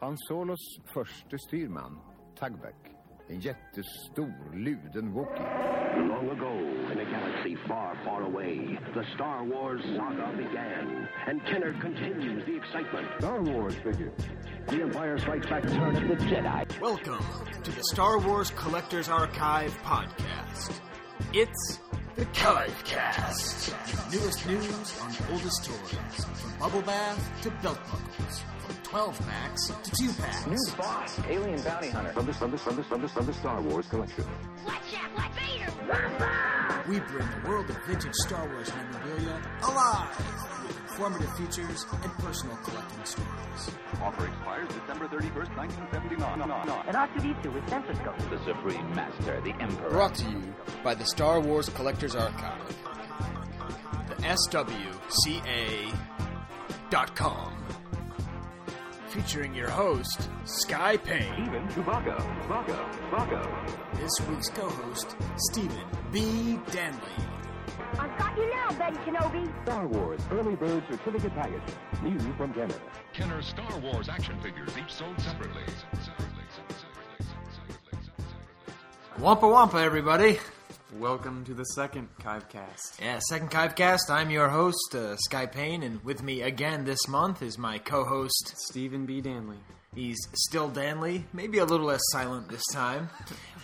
Han Solos förste styrman, Tugback, en jättestor, luden Wookie. Long ago, in a galaxy far, far away, the Star Wars saga began, and Kenner continues the excitement. Star Wars figure. The Empire Strikes Back turn of the Jedi. Welcome to the Star Wars Collector's Archive podcast. It's the Cast. Newest news on the oldest toys, from bubble bath to belt buckles, from 12 packs to 2 packs. New boss, alien bounty hunter. From the, from the, from the, from the, from the Star Wars collection. Watch out, Black Vader! We bring the world of vintage Star Wars memorabilia alive with informative features and personal collecting stories. Offer expires December 31st, 1979. An R2D2 with stethoscope. The Supreme Master, the Emperor. Brought to you by the Star Wars Collector's Archive. The SWCA.com. Featuring your host, Sky Payne. Even Chewbacca, Chewbacca, Chewbacca. This week's co host, Stephen B. Danley. I've got you now, Ben Kenobi! Star Wars Early Bird Certificate Package. New from Canada. Kenner Star Wars action figures, each sold separately. Wampa Wampa, everybody. Welcome to the second 'Chive Cast. Yeah, second 'Chive Cast. I'm your host, uh, Sky Payne, and with me again this month is my co host. Stephen B. Danley. He's still Danley, maybe a little less silent this time.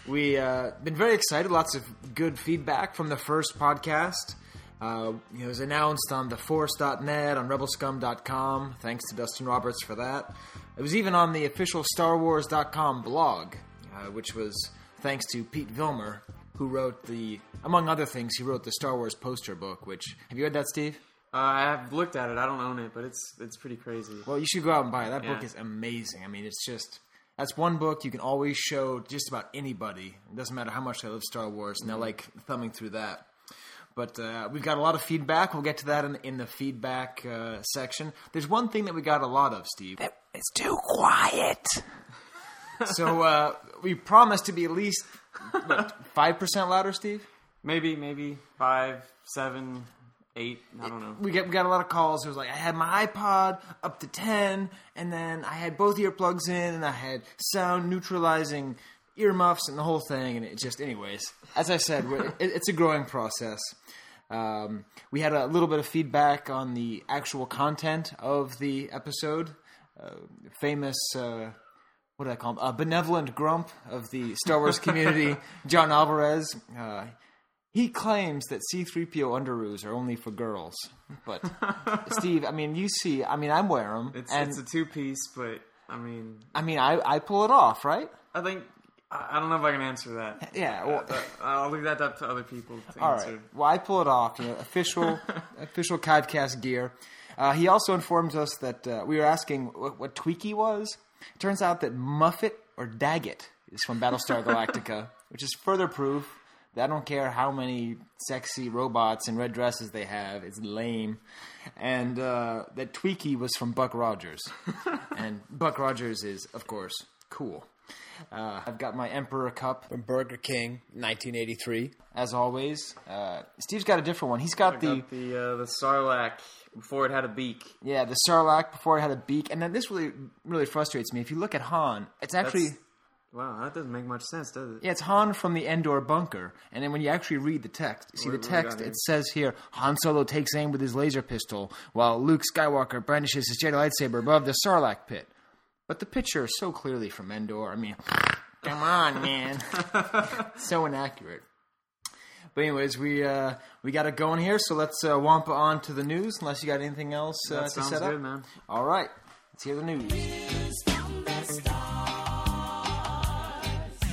We uh, been very excited. Lots of good feedback from the first podcast. Uh, it was announced on theforce.net, on rebelscum.com. Thanks to Dustin Roberts for that. It was even on the official StarWars.com blog, uh, which was thanks to Pete Vilmur, who wrote the, among other things, he wrote the Star Wars poster book. Which have you read that, Steve? Uh, I have looked at it. I don't own it, but it's it's pretty crazy. Well, you should go out and buy it. That book is amazing. I mean, it's just that's one book you can always show just about anybody. It doesn't matter how much they love Star Wars, and they're like thumbing through that. But uh, we've got a lot of feedback. We'll get to that in, in the feedback uh, section. There's one thing that we got a lot of, Steve. It's too quiet. so uh, we promised to be at least five percent louder, Steve. Maybe maybe five, seven, eight. I don't know. we got we got a lot of calls. It was like I had my iPod up to ten, and then I had both earplugs in, and I had sound neutralizing earmuffs and the whole thing. And it just, anyways, as I said, it, it's a growing process. Um, we had a little bit of feedback on the actual content of the episode. Uh, famous. Uh, what do I call him? A benevolent grump of the Star Wars community, John Alvarez. Uh, he claims that C3PO underoos are only for girls. But, Steve, I mean, you see, I mean, I wear them. It's and, it's a two piece, but I mean, I mean, I, I pull it off, right? I think I don't know if I can answer that. Yeah, well, Uh, I'll leave that up to other people to all answer. right. Well, I pull it off, you know, official, official Codcast gear. Uh, he also informs us that uh, we were asking what, what Twiki was. It turns out that Muffit or Daggit is from Battlestar Galactica, which is further proof that I don't care how many sexy robots in red dresses they have, it's lame. And uh, that Twiki was from Buck Rogers. and Buck Rogers is, of course, cool. Uh, I've got my Emperor Cup from Burger King, 1983. As always, uh, Steve's got a different one. He's got I the got the uh, the Sarlacc before it had a beak. yeah the Sarlacc before it had a beak, and then this really really frustrates me. If you look at Han, it's actually That's- Wow, that doesn't make much sense, does it? yeah, it's Han from the Endor bunker, and then when you actually read the text, you see What- the what we got text. It says here Han Solo takes aim with his laser pistol, while Luke Skywalker brandishes his Jedi lightsaber above the Sarlacc pit. But the picture is so clearly from Endor. I mean, come on, man, so inaccurate. But anyways, we uh, we got it going here, so let's uh, wampa on to the news. Unless you got anything else uh, That to sounds set good, man. All right, let's hear the news.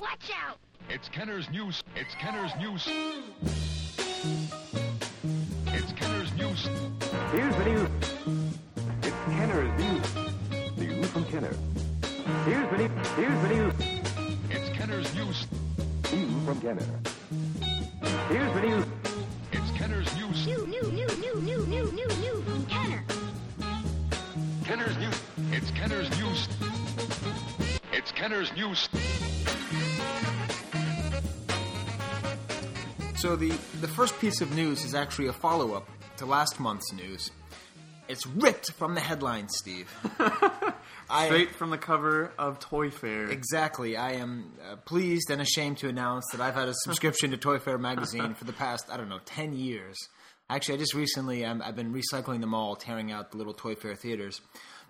Watch out! It's Kenner's news. It's Kenner's news. It's Kenner's news. Here's the news. It's Kenner's news. New from Kenner. Here's the news. Here's the news. It's Kenner's news. New from Kenner. Here's the news. It's Kenner's news. New, new, new, new, new, new, new, new from Kenner. Kenner's news. It's Kenner's news. It's Kenner's news. So the the first piece of news is actually a follow up to last month's news. It's ripped from the headlines, Steve. I Straight from the cover of ToyFare. exactly. I am uh, pleased and ashamed to announce that I've had a subscription to ToyFare magazine for the past I don't know ten years. Actually, I just recently um, I've been recycling them all, tearing out the little ToyFare theaters.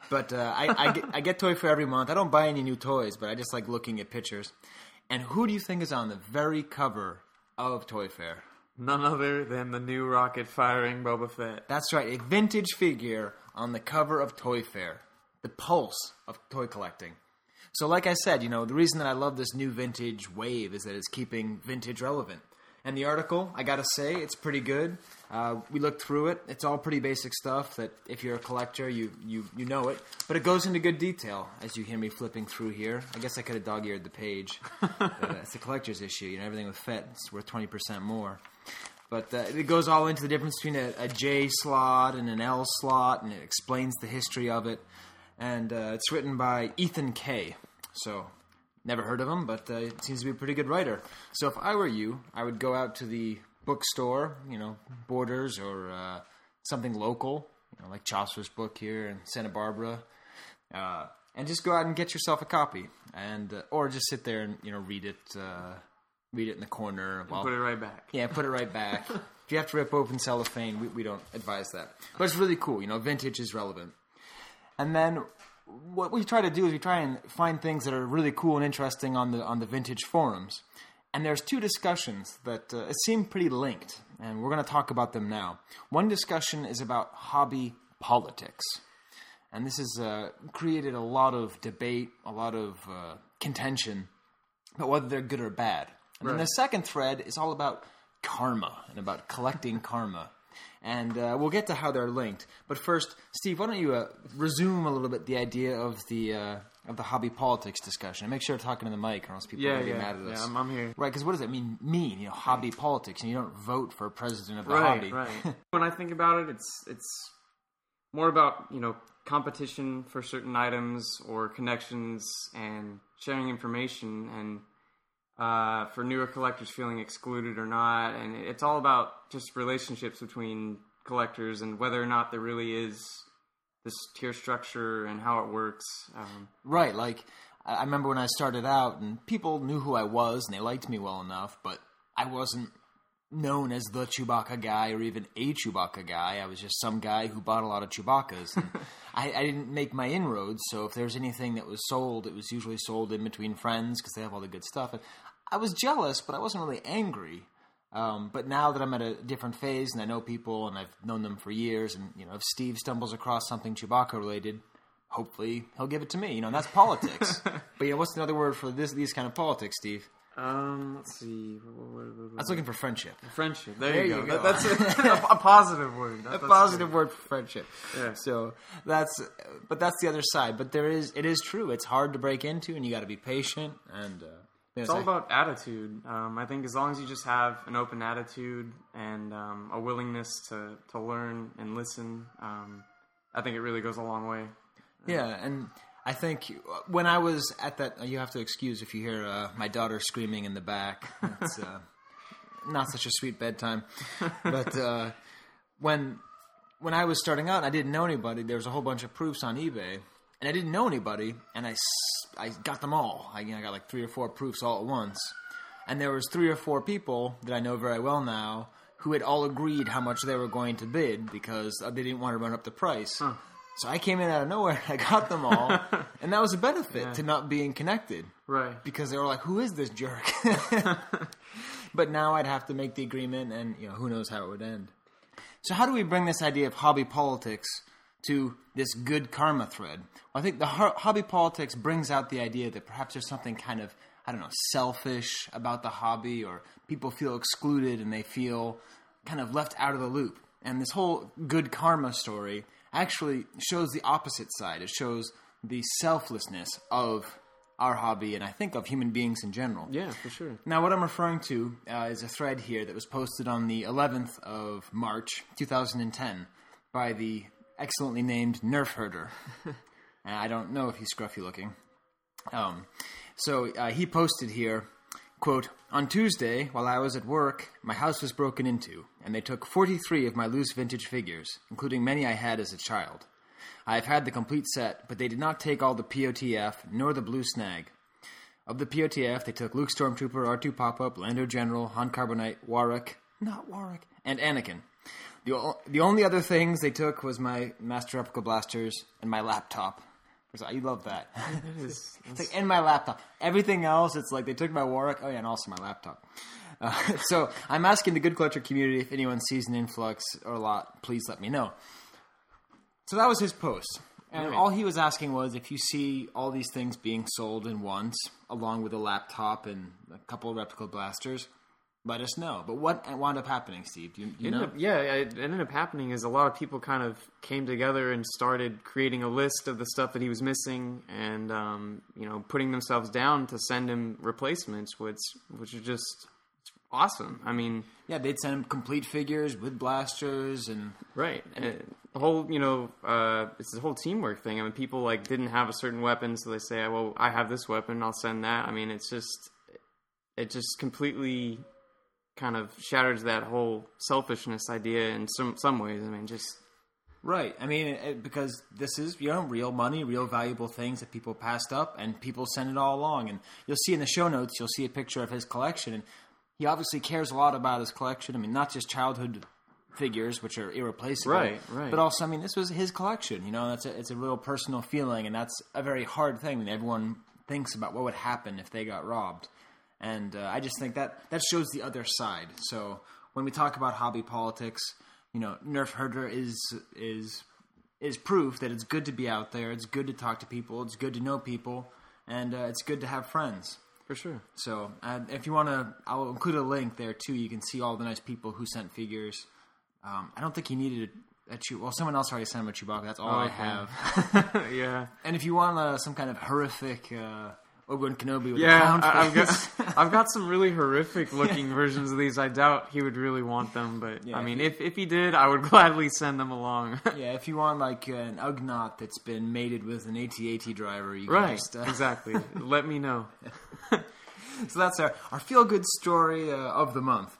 But uh, I, I, get, I get ToyFare every month. I don't buy any new toys, but I just like looking at pictures. And who do you think is on the very cover of ToyFare? None other than the new rocket firing Boba Fett. That's right, a vintage figure on the cover of ToyFare, the pulse of toy collecting. So, like I said, you know, the reason that I love this new vintage wave is that it's keeping vintage relevant. And the article, I gotta say, it's pretty good. Uh, we looked through it. It's all pretty basic stuff that if you're a collector, you, you, you know it. But it goes into good detail, as you hear me flipping through here. I guess I could have dog eared the page. uh, it's a collector's issue. You know, everything with Fett is worth 20% more. But uh, it goes all into the difference between a, a J slot and an L slot, and it explains the history of it. And uh, it's written by Ethan Kay. So, never heard of him, but uh, it seems to be a pretty good writer. So, if I were you, I would go out to the bookstore, you know, Borders or uh, something local, you know, like Chaucer's book here in Santa Barbara, uh, and just go out and get yourself a copy, and uh, or just sit there and you know read it, uh, read it in the corner while Put it right back. yeah, put it right back. if you have to rip open cellophane, we, we don't advise that. But it's really cool. You know, vintage is relevant. And then what we try to do is we try and find things that are really cool and interesting on the on the vintage forums. And there's two discussions that uh, seem pretty linked, and we're going to talk about them now. One discussion is about hobby politics, and this has uh, created a lot of debate, a lot of uh, contention about whether they're good or bad. And then the second thread is all about karma and about collecting karma. And uh, we'll get to how they're linked. But first, Steve, why don't you uh, resume a little bit the idea of the uh, of the hobby politics discussion and make sure you're talking to the mic, or else people are going to yeah, get mad at us. yeah. I'm, I'm here. Right? Because what does that mean? Mean you know, hobby politics, and you don't vote for a president of the Right, hobby. right. when I think about it, it's it's more about you know competition for certain items or connections and sharing information and uh, for newer collectors feeling excluded or not, and it's all about just relationships between collectors and whether or not there really is this tier structure and how it works. Um, Right, like I remember when I started out, and people knew who I was, and they liked me well enough, but I wasn't known as the Chewbacca guy or even a Chewbacca guy. I was just some guy who bought a lot of Chewbaccas. And I, I didn't make my inroads, so if there was anything that was sold, it was usually sold in between friends because they have all the good stuff. And I was jealous, but I wasn't really angry. Um, but now that I'm at a different phase and I know people and I've known them for years, and you know, if Steve stumbles across something Chewbacca related, hopefully he'll give it to me. You know, and that's politics. but you know, what's another word for this these kind of politics, Steve? um, let's see. I was looking for friendship. Friendship. There, There you you go. go. That- that's a, a positive word. That- a positive good. word for friendship. Yeah. So that's, but that's the other side. But there is, it is true. It's hard to break into, and you got to be patient. And uh, know, It's all about attitude. Um, I think as long as you just have an open attitude and um, a willingness to, to learn and listen, um, I think it really goes a long way. Yeah, and I think when I was at that, you have to excuse if you hear uh, my daughter screaming in the back. It's uh, not such a sweet bedtime, but uh, when when I was starting out, and I didn't know anybody. There was a whole bunch of proofs on eBay, and I didn't know anybody, and I, I got them all. I, you know, I got like three or four proofs all at once, and there was three or four people that I know very well now who had all agreed how much they were going to bid because uh, they didn't want to run up the price. So I came in out of nowhere. I got them all, and that was a benefit to not being connected Right. because they were like, "Who is this jerk?" but now I'd have to make the agreement, and you know, who knows how it would end. So how do we bring this idea of hobby politics to this good karma thread? I think the hobby politics brings out the idea that perhaps there's something kind of I don't know selfish about the hobby, or people feel excluded and they feel kind of left out of the loop. And this whole good karma story actually shows the opposite side. It shows the selflessness of our hobby, and I think of human beings in general. Yeah, for sure. Now, what I'm referring to uh, is a thread here that was posted on the 11th of March, 2010, by the excellently named Nerf Herder. and I don't know if he's scruffy looking. Um, so uh, he posted here, quote, On Tuesday, while I was at work, my house was broken into, and they took 43 of my loose vintage figures, including many I had as a child. I've had the complete set, but they did not take all the POTF nor the blue snag. Of the POTF, they took Luke Stormtrooper, R2 Pop Up, Lando General, Han Carbonite, Warwick, not Warwick, and Anakin. The, o- the only other things they took was my Master Replica blasters and my laptop. Because I love that. It's- It's like, and my laptop. Everything else, it's like they took my Warwick. Oh, yeah, and also my laptop. Uh, so I'm asking the Good Collector community if anyone sees an influx or a lot, please let me know. So that was his post. And Right. all he was asking was if you see all these things being sold in once, along with a laptop and a couple of replica blasters, let us know. But what wound up happening, Steve? Do you, you know? up- yeah, it ended up happening is a lot of people kind of came together and started creating a list of the stuff that he was missing, and um, you know, putting themselves down to send him replacements, which which are just awesome. I mean, Yeah, they'd send him complete figures with blasters and right, and the whole you know, uh, it's the whole teamwork thing. I mean, people like didn't have a certain weapon, so they say, "Well, I have this weapon, I'll send that." I mean, it's just it just completely kind of shatters that whole selfishness idea in some some ways. I mean, just Right. I mean, it, because this is you know real money, real valuable things that people passed up, and people send it all along. And you'll see in the show notes, you'll see a picture of his collection, and he obviously cares a lot about his collection. I mean, not just childhood figures, which are irreplaceable, Right, right. But also, I mean, this was his collection. You know, that's a, it's a real personal feeling, and that's a very hard thing. I mean, everyone thinks about what would happen if they got robbed, and uh, I just think that that shows the other side. So when we talk about hobby politics, you know, Nerf Herder is is is proof that it's good to be out there. It's good to talk to people. It's good to know people, and uh, it's good to have friends. for sure. So uh, if you want to, I'll include a link there too. You can see all the nice people who sent figures. Um, I don't think he needed a, a Chew. Well, someone else already sent him a Chewbacca. That's all I okay. have. yeah. and if you want uh, some kind of horrific uh, Obi Wan Kenobi with a Yeah, I, I've got I've got some really horrific looking versions of these. I doubt he would really want them, but Yeah, I mean, if if if he did, I would gladly send them along. yeah, if you want like an Ugnaught that's been mated with an AT-AT driver, you can right, just uh, exactly. Let me know. so that's our, our feel good story uh, of the month.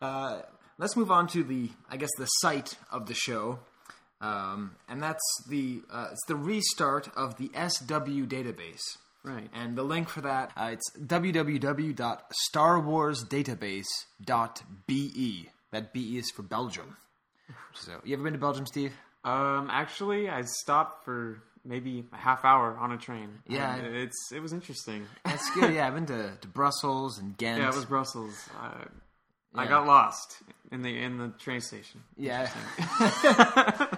Uh, let's move on to the, I guess, the site of the show, um, and that's the uh, it's the restart of the SW database. Right. And the link for that uh, it's www.starwarsdatabase.be. That BE is for Belgium. So, you ever been to Belgium, Steve? Um, actually, I stopped for maybe a half hour on a train. Yeah, And it's it was interesting. That's good. yeah, I've been to, to Brussels and Ghent. yeah, it was Brussels. I Yeah. got lost in the in the train station. Yeah.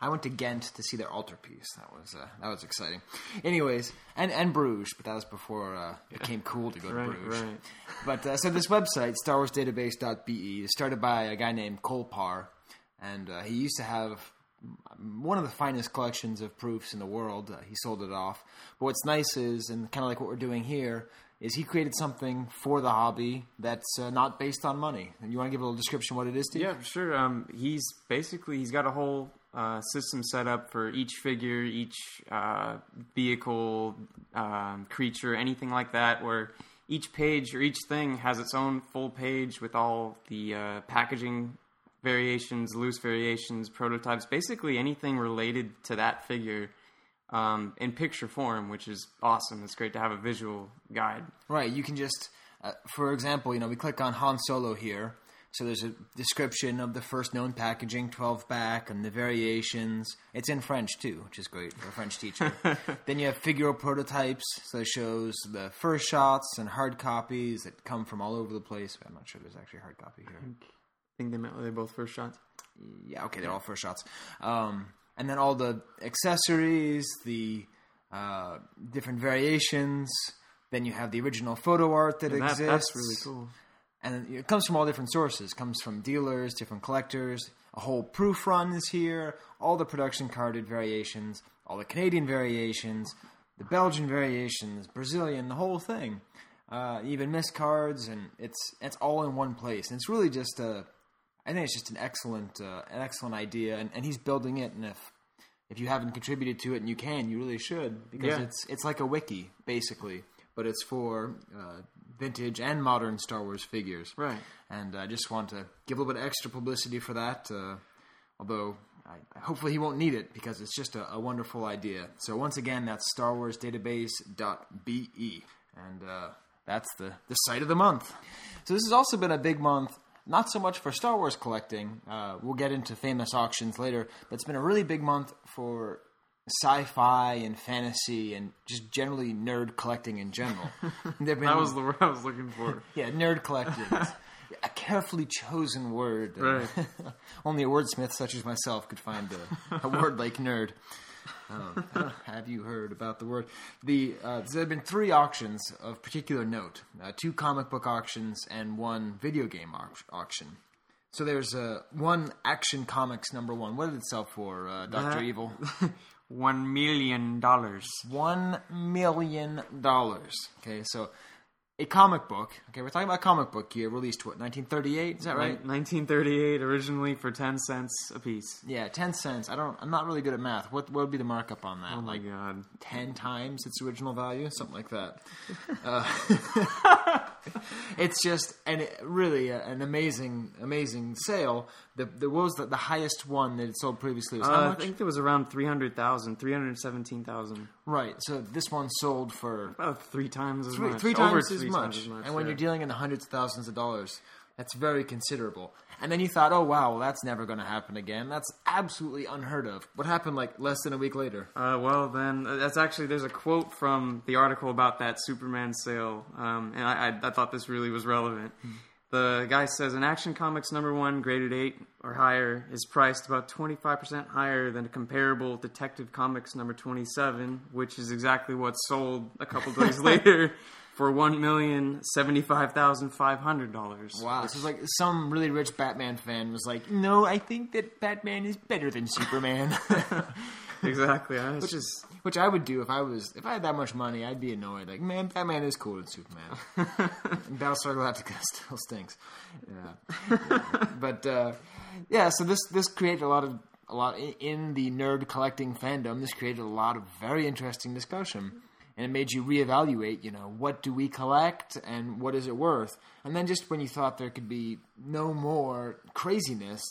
I went to Ghent to see their altarpiece. That was uh, that was exciting. Anyways, and and Bruges, but that was before uh, it became cool to go to Bruges. right. But uh, so this website, StarWarsDatabase.be, is started by a guy named Cole Parr, and uh, he used to have one of the finest collections of proofs in the world. Uh, he sold it off. But what's nice is, and kind of like what we're doing here, is he created something for the hobby that's uh, not based on money. And you want to give a little description what it is, Steve? Yeah, sure. Um, he's basically he's got a whole uh, system set up for each figure, each uh, vehicle, um, creature, anything like that, where each page or each thing has its own full page with all the uh, packaging variations, loose variations, prototypes, basically anything related to that figure. Um, in picture form, which is awesome. It's great to have a visual guide. Right. You can just, uh, for example, you know, we click on Han Solo here. So there's a description of the first known packaging, 12 back, and the variations. It's in French too, which is great for a French teacher. then you have figure prototypes, so it shows the first shots and hard copies that come from all over the place. I'm not sure there's actually a hard copy here. I think they meant they both first shots. Yeah, okay, they're all first shots. Um, and then all the accessories, the uh, different variations. Then you have the original photo art that that, exists. that's really cool. And it comes from all different sources. It comes from dealers, different collectors. A whole proof run is here. All the production carded variations, all the Canadian variations, the Belgian variations, Brazilian, the whole thing. Uh, even missed cards, and it's it's all in one place. And it's really just a, I think it's just an excellent uh, an excellent idea, and, and he's building it. And if if you haven't contributed to it, and you can, you really should because Yeah. it's it's like a wiki basically, but it's for uh, vintage and modern Star Wars figures. Right. And I just want to give a little bit of extra publicity for that. Uh, although I, hopefully he won't need it because it's just a, a wonderful idea. So once again, that's Star Wars Database.be, and uh, that's the the site of the month. So this has also been a big month. Not so much for Star Wars collecting. Uh, we'll get into famous auctions later, but it's been a really big month for sci-fi and fantasy and just generally nerd collecting in general. That was the word I was looking for. yeah, nerd collecting. a carefully chosen word. Right. Only a wordsmith such as myself could find a, a word like nerd. Um, have you heard about the word? The uh, there have been three auctions of particular note: uh, two comic book auctions and one video game au- auction. So there's uh, one Action Comics number one. What did it sell for, uh, Doctor Evil? One million dollars. One million dollars. Okay, so a comic book. Okay, we're talking about comic book year released what 1938. Is that right? 1938, originally for 10 cents a piece. Yeah, ten cents. I don't. I'm not really good at math. What what would be the markup on that? Oh my like god. ten times its original value, something like that. Uh, it's just and it, really a, an amazing, amazing sale. The the what was the, the highest one that it sold previously was how Uh, I think there was around 300,000, 317,000. right. So this one sold for About three times as three, much. three Over times as three much. times as much. And when you're dealing in the hundreds of thousands of dollars, that's very considerable. And then you thought, oh wow, well, that's never going to happen again. That's absolutely unheard of. What happened like less than a week later? Uh, well, then uh, that's actually there's a quote from the article about that Superman sale, um, and I, I, I thought this really was relevant. The guy says an Action Comics number one, graded eight or higher, is priced about 25% higher than a comparable Detective Comics number 27, which is exactly what sold a couple days later for one million seventy-five thousand five hundred dollars. Wow. This is like some really rich Batman fan was like, no, I think that Batman is better than Superman. exactly. I- It's just Which I would do if I was if I had that much money. I'd be annoyed. Like, man, Batman is cooler than Superman. Battlestar Galactica still stinks. Yeah, but uh, yeah. So this this created a lot of a lot in the nerd collecting fandom. This created a lot of very interesting discussion, and it made you reevaluate. You know, what do we collect and what is it worth? And then just when you thought there could be no more craziness,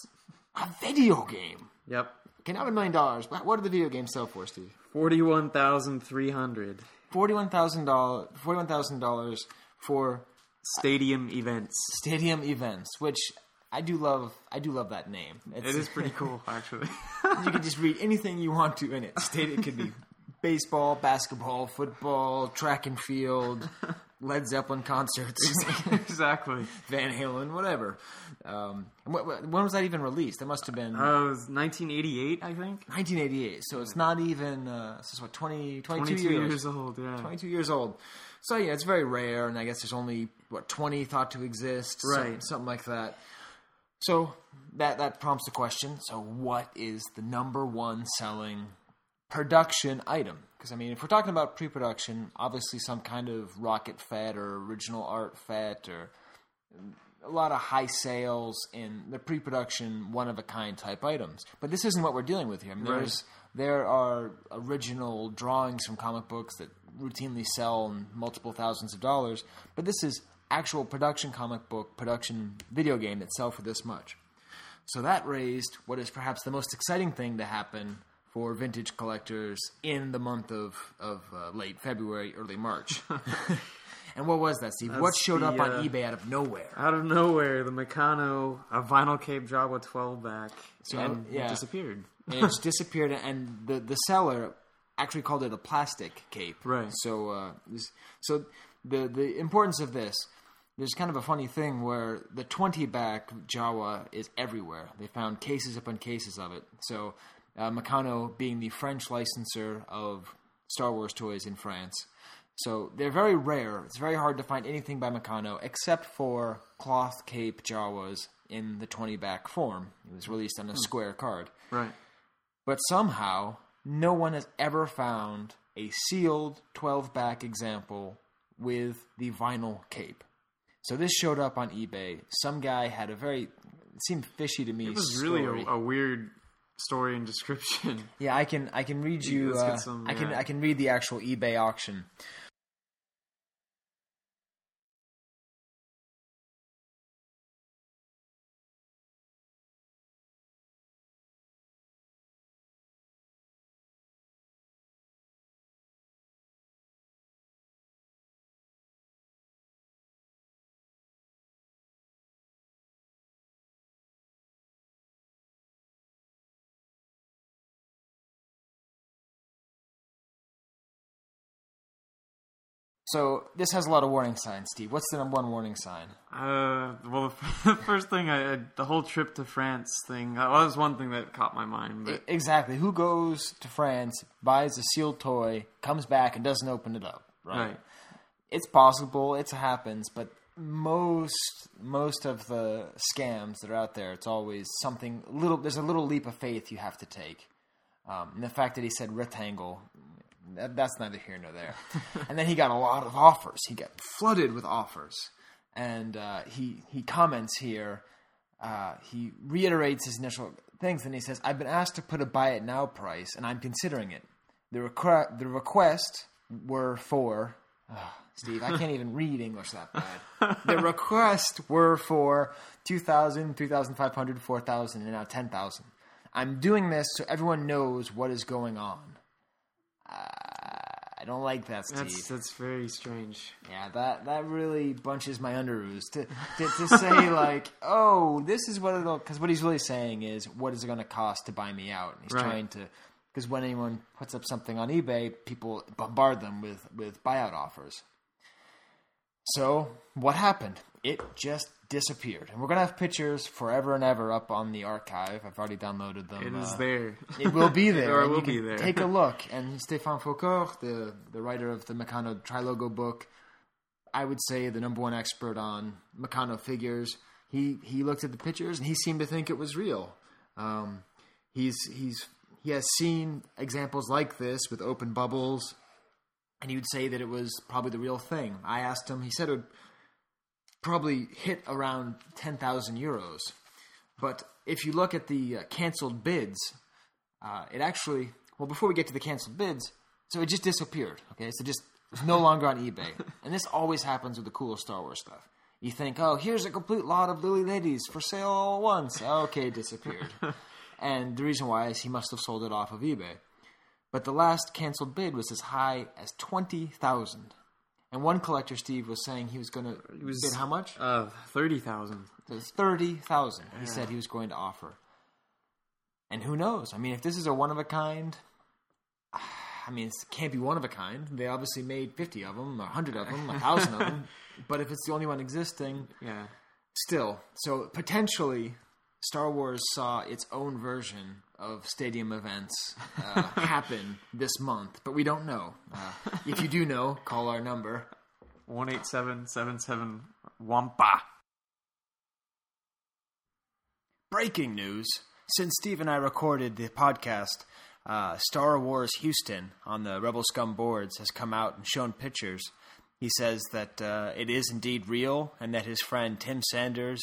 a video game. yep. Okay, not a million dollars. But what did the video game sell for, Steve? Forty-one thousand three hundred Forty-one thousand dollars. Forty-one thousand dollars for stadium events. stadium events, which I do love. I do love that name. It's, It is pretty cool, actually. you can just read anything you want to in it. State it could be baseball, basketball, football, track and field, Led Zeppelin concerts, exactly. Van Halen, whatever. Um, and wh- wh- when was that even released? It must have been Uh, it was 1988, I think. 1988. So it's not even. Uh, is what 20, 22, 22 years. years old, yeah. 22 years old. So yeah, it's very rare, and I guess there's only what 20 thought to exist, Right. something like that. So that that prompts the question: So what is the number one selling production item? Because I mean, if we're talking about pre-production, obviously some kind of rocket Fett or original art Fett or mm, a lot of high sales in the pre-production one of a kind type items. But this isn't what we're dealing with here. I mean, Right. there's there are original drawings from comic books that routinely sell in multiple thousands of dollars, but this is actual production comic book production video game that sell for this much. So that raised what is perhaps the most exciting thing to happen for vintage collectors in the month of of uh, late February, early March. and what was that, Steve? what That's showed up on uh, eBay out of nowhere? Out of nowhere, the Meccano, a vinyl cape Jawa 12 back, So, and yeah. it disappeared. and it just disappeared. And the the seller actually called it a plastic cape. Right. So uh, this, so the the importance of this. There's kind of a funny thing where the 20 back Jawa is everywhere. They found cases upon cases of it. So uh, Meccano being the French licensor of Star Wars toys in France. So they're very rare. It's very hard to find anything by Meccano except for cloth cape Jawas in the 20 back form. It was released on a square card. Right. But somehow, no one has ever found a sealed 12 back example with the vinyl cape. So this showed up on eBay. Some guy had a very, it seemed fishy to me. It was story. really a, a weird story and description. yeah, I can I can read you. Uh, some, I can. I can read the actual eBay auction. So this has a lot of warning signs, Steve. What's the number one warning sign? Uh, well, the first thing, I, the whole trip to France thing, that was one thing that caught my mind. But Exactly. Who goes to France, buys a sealed toy, comes back, and doesn't open it up? Right. right, It's possible. It happens, but most most of the scams that are out there, it's always something little. There's a little leap of faith you have to take. Um, and the fact that he said rectangle, that, that's neither here nor there. and then he got a lot of offers. He got flooded with offers, and uh, he he comments here. Uh, he reiterates his initial things, and he says, "I've been asked to put a buy it now price, and I'm considering it. The requ- the request were for." Steve, I can't even read English that bad. The request were for 2,000, 3,500, 4,000, and now 10,000. I'm doing this so everyone knows what is going on. I don't like that, Steve. that's that's very strange. Yeah, that that really bunches my underoos to to, to say like, oh, this is what it'll because what he's really saying is, what is it going to cost to buy me out? And he's Right. trying to because when anyone puts up something on eBay, people bombard them with with buyout offers. So what happened? It just disappeared, and we're gonna have pictures forever and ever up on the archive. I've already downloaded them. It is uh, there. it will be there. It will be there. Take a look. And Stéphane Foucault, the the writer of the Meccano Trilogo book, I would say the number one expert on Meccano figures. He he looked at the pictures and he seemed to think it was real. Um, he's he's he has seen examples like this with open bubbles, and he would say that it was probably the real thing. I asked him. He said it would probably hit around ten thousand euros. But if you look at the uh, canceled bids, uh, it actually well before we get to the canceled bids, so it just disappeared. Okay, so just it's no longer on eBay, and this always happens with the cool Star Wars stuff. You think, oh, here's a complete lot of Lili Ledys for sale all at once. Okay, disappeared. and the reason why is he must have sold it off of eBay. But the last canceled bid was as high as twenty thousand. And one collector, Steve, was saying he was going to bid how much? Uh, thirty thousand. Thirty thousand. He said he was going to offer. And who knows? I mean, if this is a one of a kind, I mean, it can't be one of a kind. They obviously made fifty of them, a hundred of them, a thousand of them. But if it's the only one existing, Yeah. still. So potentially, Star Wars saw its own version of stadium events uh, happen this month, but we don't know. Uh, if you do know, call our number. One eight seven seven seven Wampa. Breaking news. Since Steve and I recorded the podcast, uh, Star Wars Houston on the Rebel Scum boards has come out and shown pictures. He says that uh, it is indeed real and that his friend Tim Sanders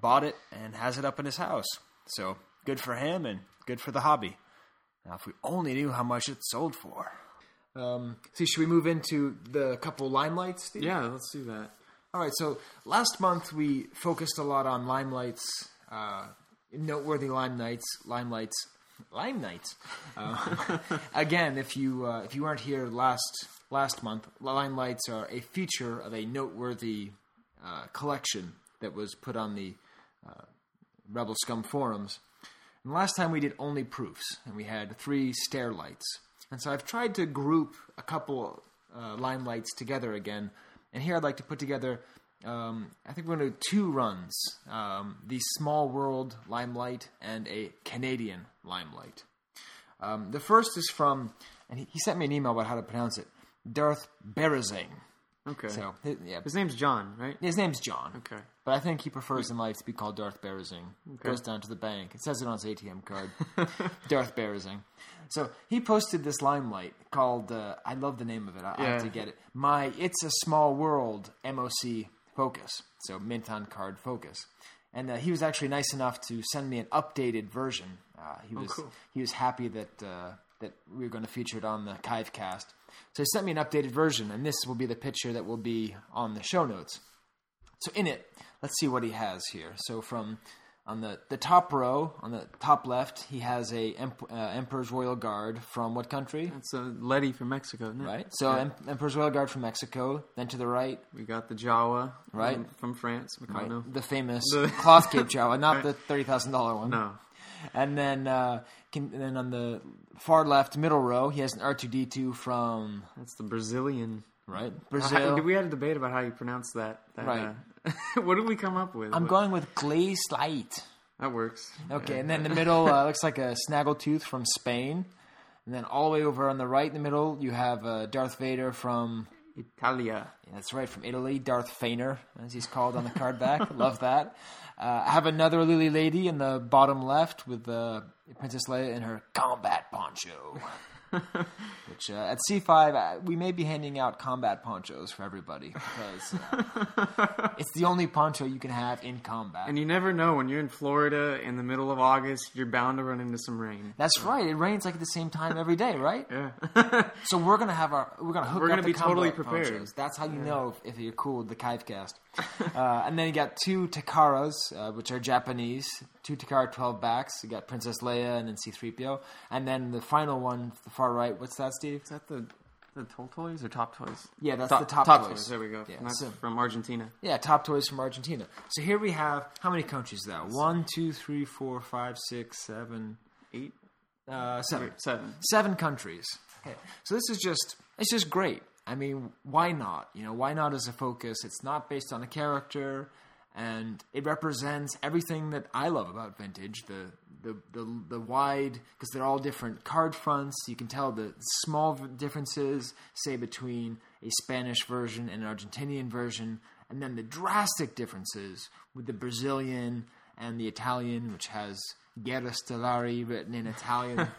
bought it and has it up in his house. So good for him and good for the hobby. Now, if we only knew how much it sold for. Um, see, should we move into the couple limelights, Steve? Yeah, let's do that. All right, so last month we focused a lot on limelights, uh, noteworthy limelights, limelights, limelights. Uh, again, if you uh, if you weren't here last last month, limelights are a feature of a noteworthy uh, collection that was put on the uh, Rebel Scum forums. And last time we did only proofs, and we had three stair lights. And so I've tried to group a couple uh, limelights together again. And here I'd like to put together, um, I think we're going to do two runs um, the Small World Limelight and a Canadian Limelight. Um, the first is from, and he, he sent me an email about how to pronounce it, Darth Berazing. Okay. So, hi- yeah, His name's John, right? his name's John. Okay. But I think he prefers in life to be called Darth Berazing. Goes down to the bank. It says it on his ATM card. Darth Berazing. So he posted this limelight called, uh, I love the name of it. I, I have to get it. My It's a Small World MOC Focus. So Mint on Card Focus. And uh, he was actually nice enough to send me an updated version. Uh, he was cool. he was happy that uh, that we were going to feature it on the 'Chive Cast. So he sent me an updated version, and this will be the picture that will be on the show notes. So in it, let's see what he has here. So from on the, the top row, on the top left, he has a Emp- uh, Emperor's Royal Guard from what country? It's a Ledy from Mexico, isn't it? Right. So em- Emperor's Royal Guard from Mexico. Then to the right, We got the Jawa, Right. from, from France, right, the famous The- cloth cape Jawa, not the thirty thousand dollar one. No. And then uh, can, and then on the far left middle row, he has an R two D two from That's the Brazilian. right How- Brazil. we had a debate about how you pronounce that. that Right. uh, what did we come up with? I'm What- going with Glaze Light. That works. Okay, and then the middle uh, looks like a snaggletooth from Spain, and then all the way over on the right in the middle, you have uh, Darth Vader from Italia. That's right, from Italy, Darth Fener, as he's called on the card back. Love that. Uh, I have another Lili Ledy in the bottom left with uh, Princess Leia in her combat poncho. Which uh, at C5, uh, we may be handing out combat ponchos for everybody because uh, it's the only poncho you can have in combat. And you never know when you're in Florida in the middle of August, you're bound to run into some rain. That's right. It rains like at the same time every day, right? Yeah. So we're gonna have our we're gonna hook We're up gonna the be totally combat prepared. ponchos. That's how you know if, if you're cool with the 'Chive Cast. uh, and then you got two Takaras, uh, which are Japanese. Two Takara 12 backs. You got Princess Leia and then C3PO. And then the final one, the far right. What's that, Steve? Is that the the Toltoys or Top Toys? Yeah, that's top, the top, top toys. There we go. Yeah, that's so- from Argentina. Yeah, top toys from Argentina. So here we have how many countries now? One, two, three, four, five, six, seven, Eight, uh, seven. seven. seven countries. Okay, so this is just it's just great. I mean, why not? You know, why not as a focus? It's not based on a character, and it represents everything that I love about vintage. The the the, the wide because they're all different card fronts. You can tell the small differences, say between a Spanish version and an Argentinian version, and then the drastic differences with the Brazilian and the Italian, which has Guerra Stellari written in Italian.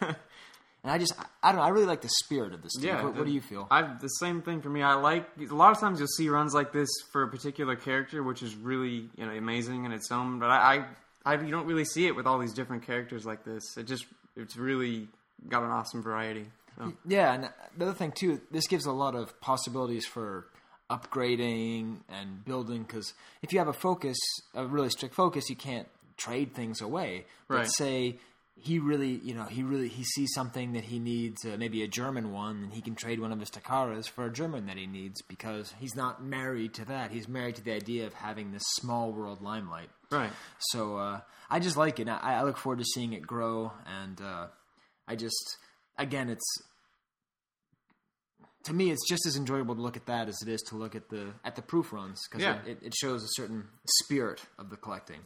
And I just, I, don't know, I really like the spirit of this. Steve. Yeah. what, the- what do you feel? I the same thing for me. I like a lot of times you'll see runs like this for a particular character, which is really you know amazing in its own. But I, I, I you don't really see it with all these different characters like this. It just it's really got an awesome variety. So. yeah, and the other thing too, this gives a lot of possibilities for upgrading and building. Because if you have a focus, a really strict focus, you can't trade things away. But Right. say he really, you know, he really he sees something that he needs, uh, maybe a German one, and he can trade one of his Takaras for a German that he needs because he's not married to that. He's married to the idea of having this small world limelight. Right. So uh, I just like it. I, I look forward to seeing it grow, and uh, I just, again, it's to me, it's just as enjoyable to look at that as it is to look at the at the proof runs because Yeah. it, it shows a certain spirit of the collecting.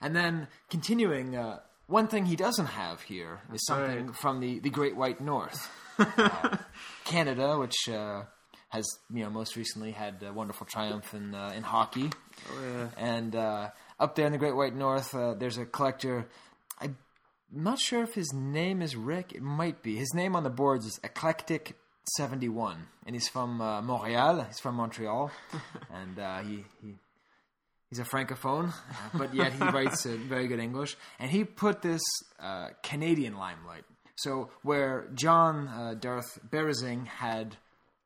And then continuing, uh, one thing he doesn't have here is something right. from the, the Great White North, uh, Canada, which uh, has you know most recently had a wonderful triumph in uh, in hockey. Oh yeah. And uh, up there in the Great White North, uh, there's a collector. I'm not sure if his name is Rick. It might be. His name on the boards is Eclectic Seventy One, and he's from uh, Montreal. He's from Montreal, and uh, he, he he's a francophone, uh, but yet he writes very good English. And he put this uh, Canadian limelight. So where John uh, Darth Berzing had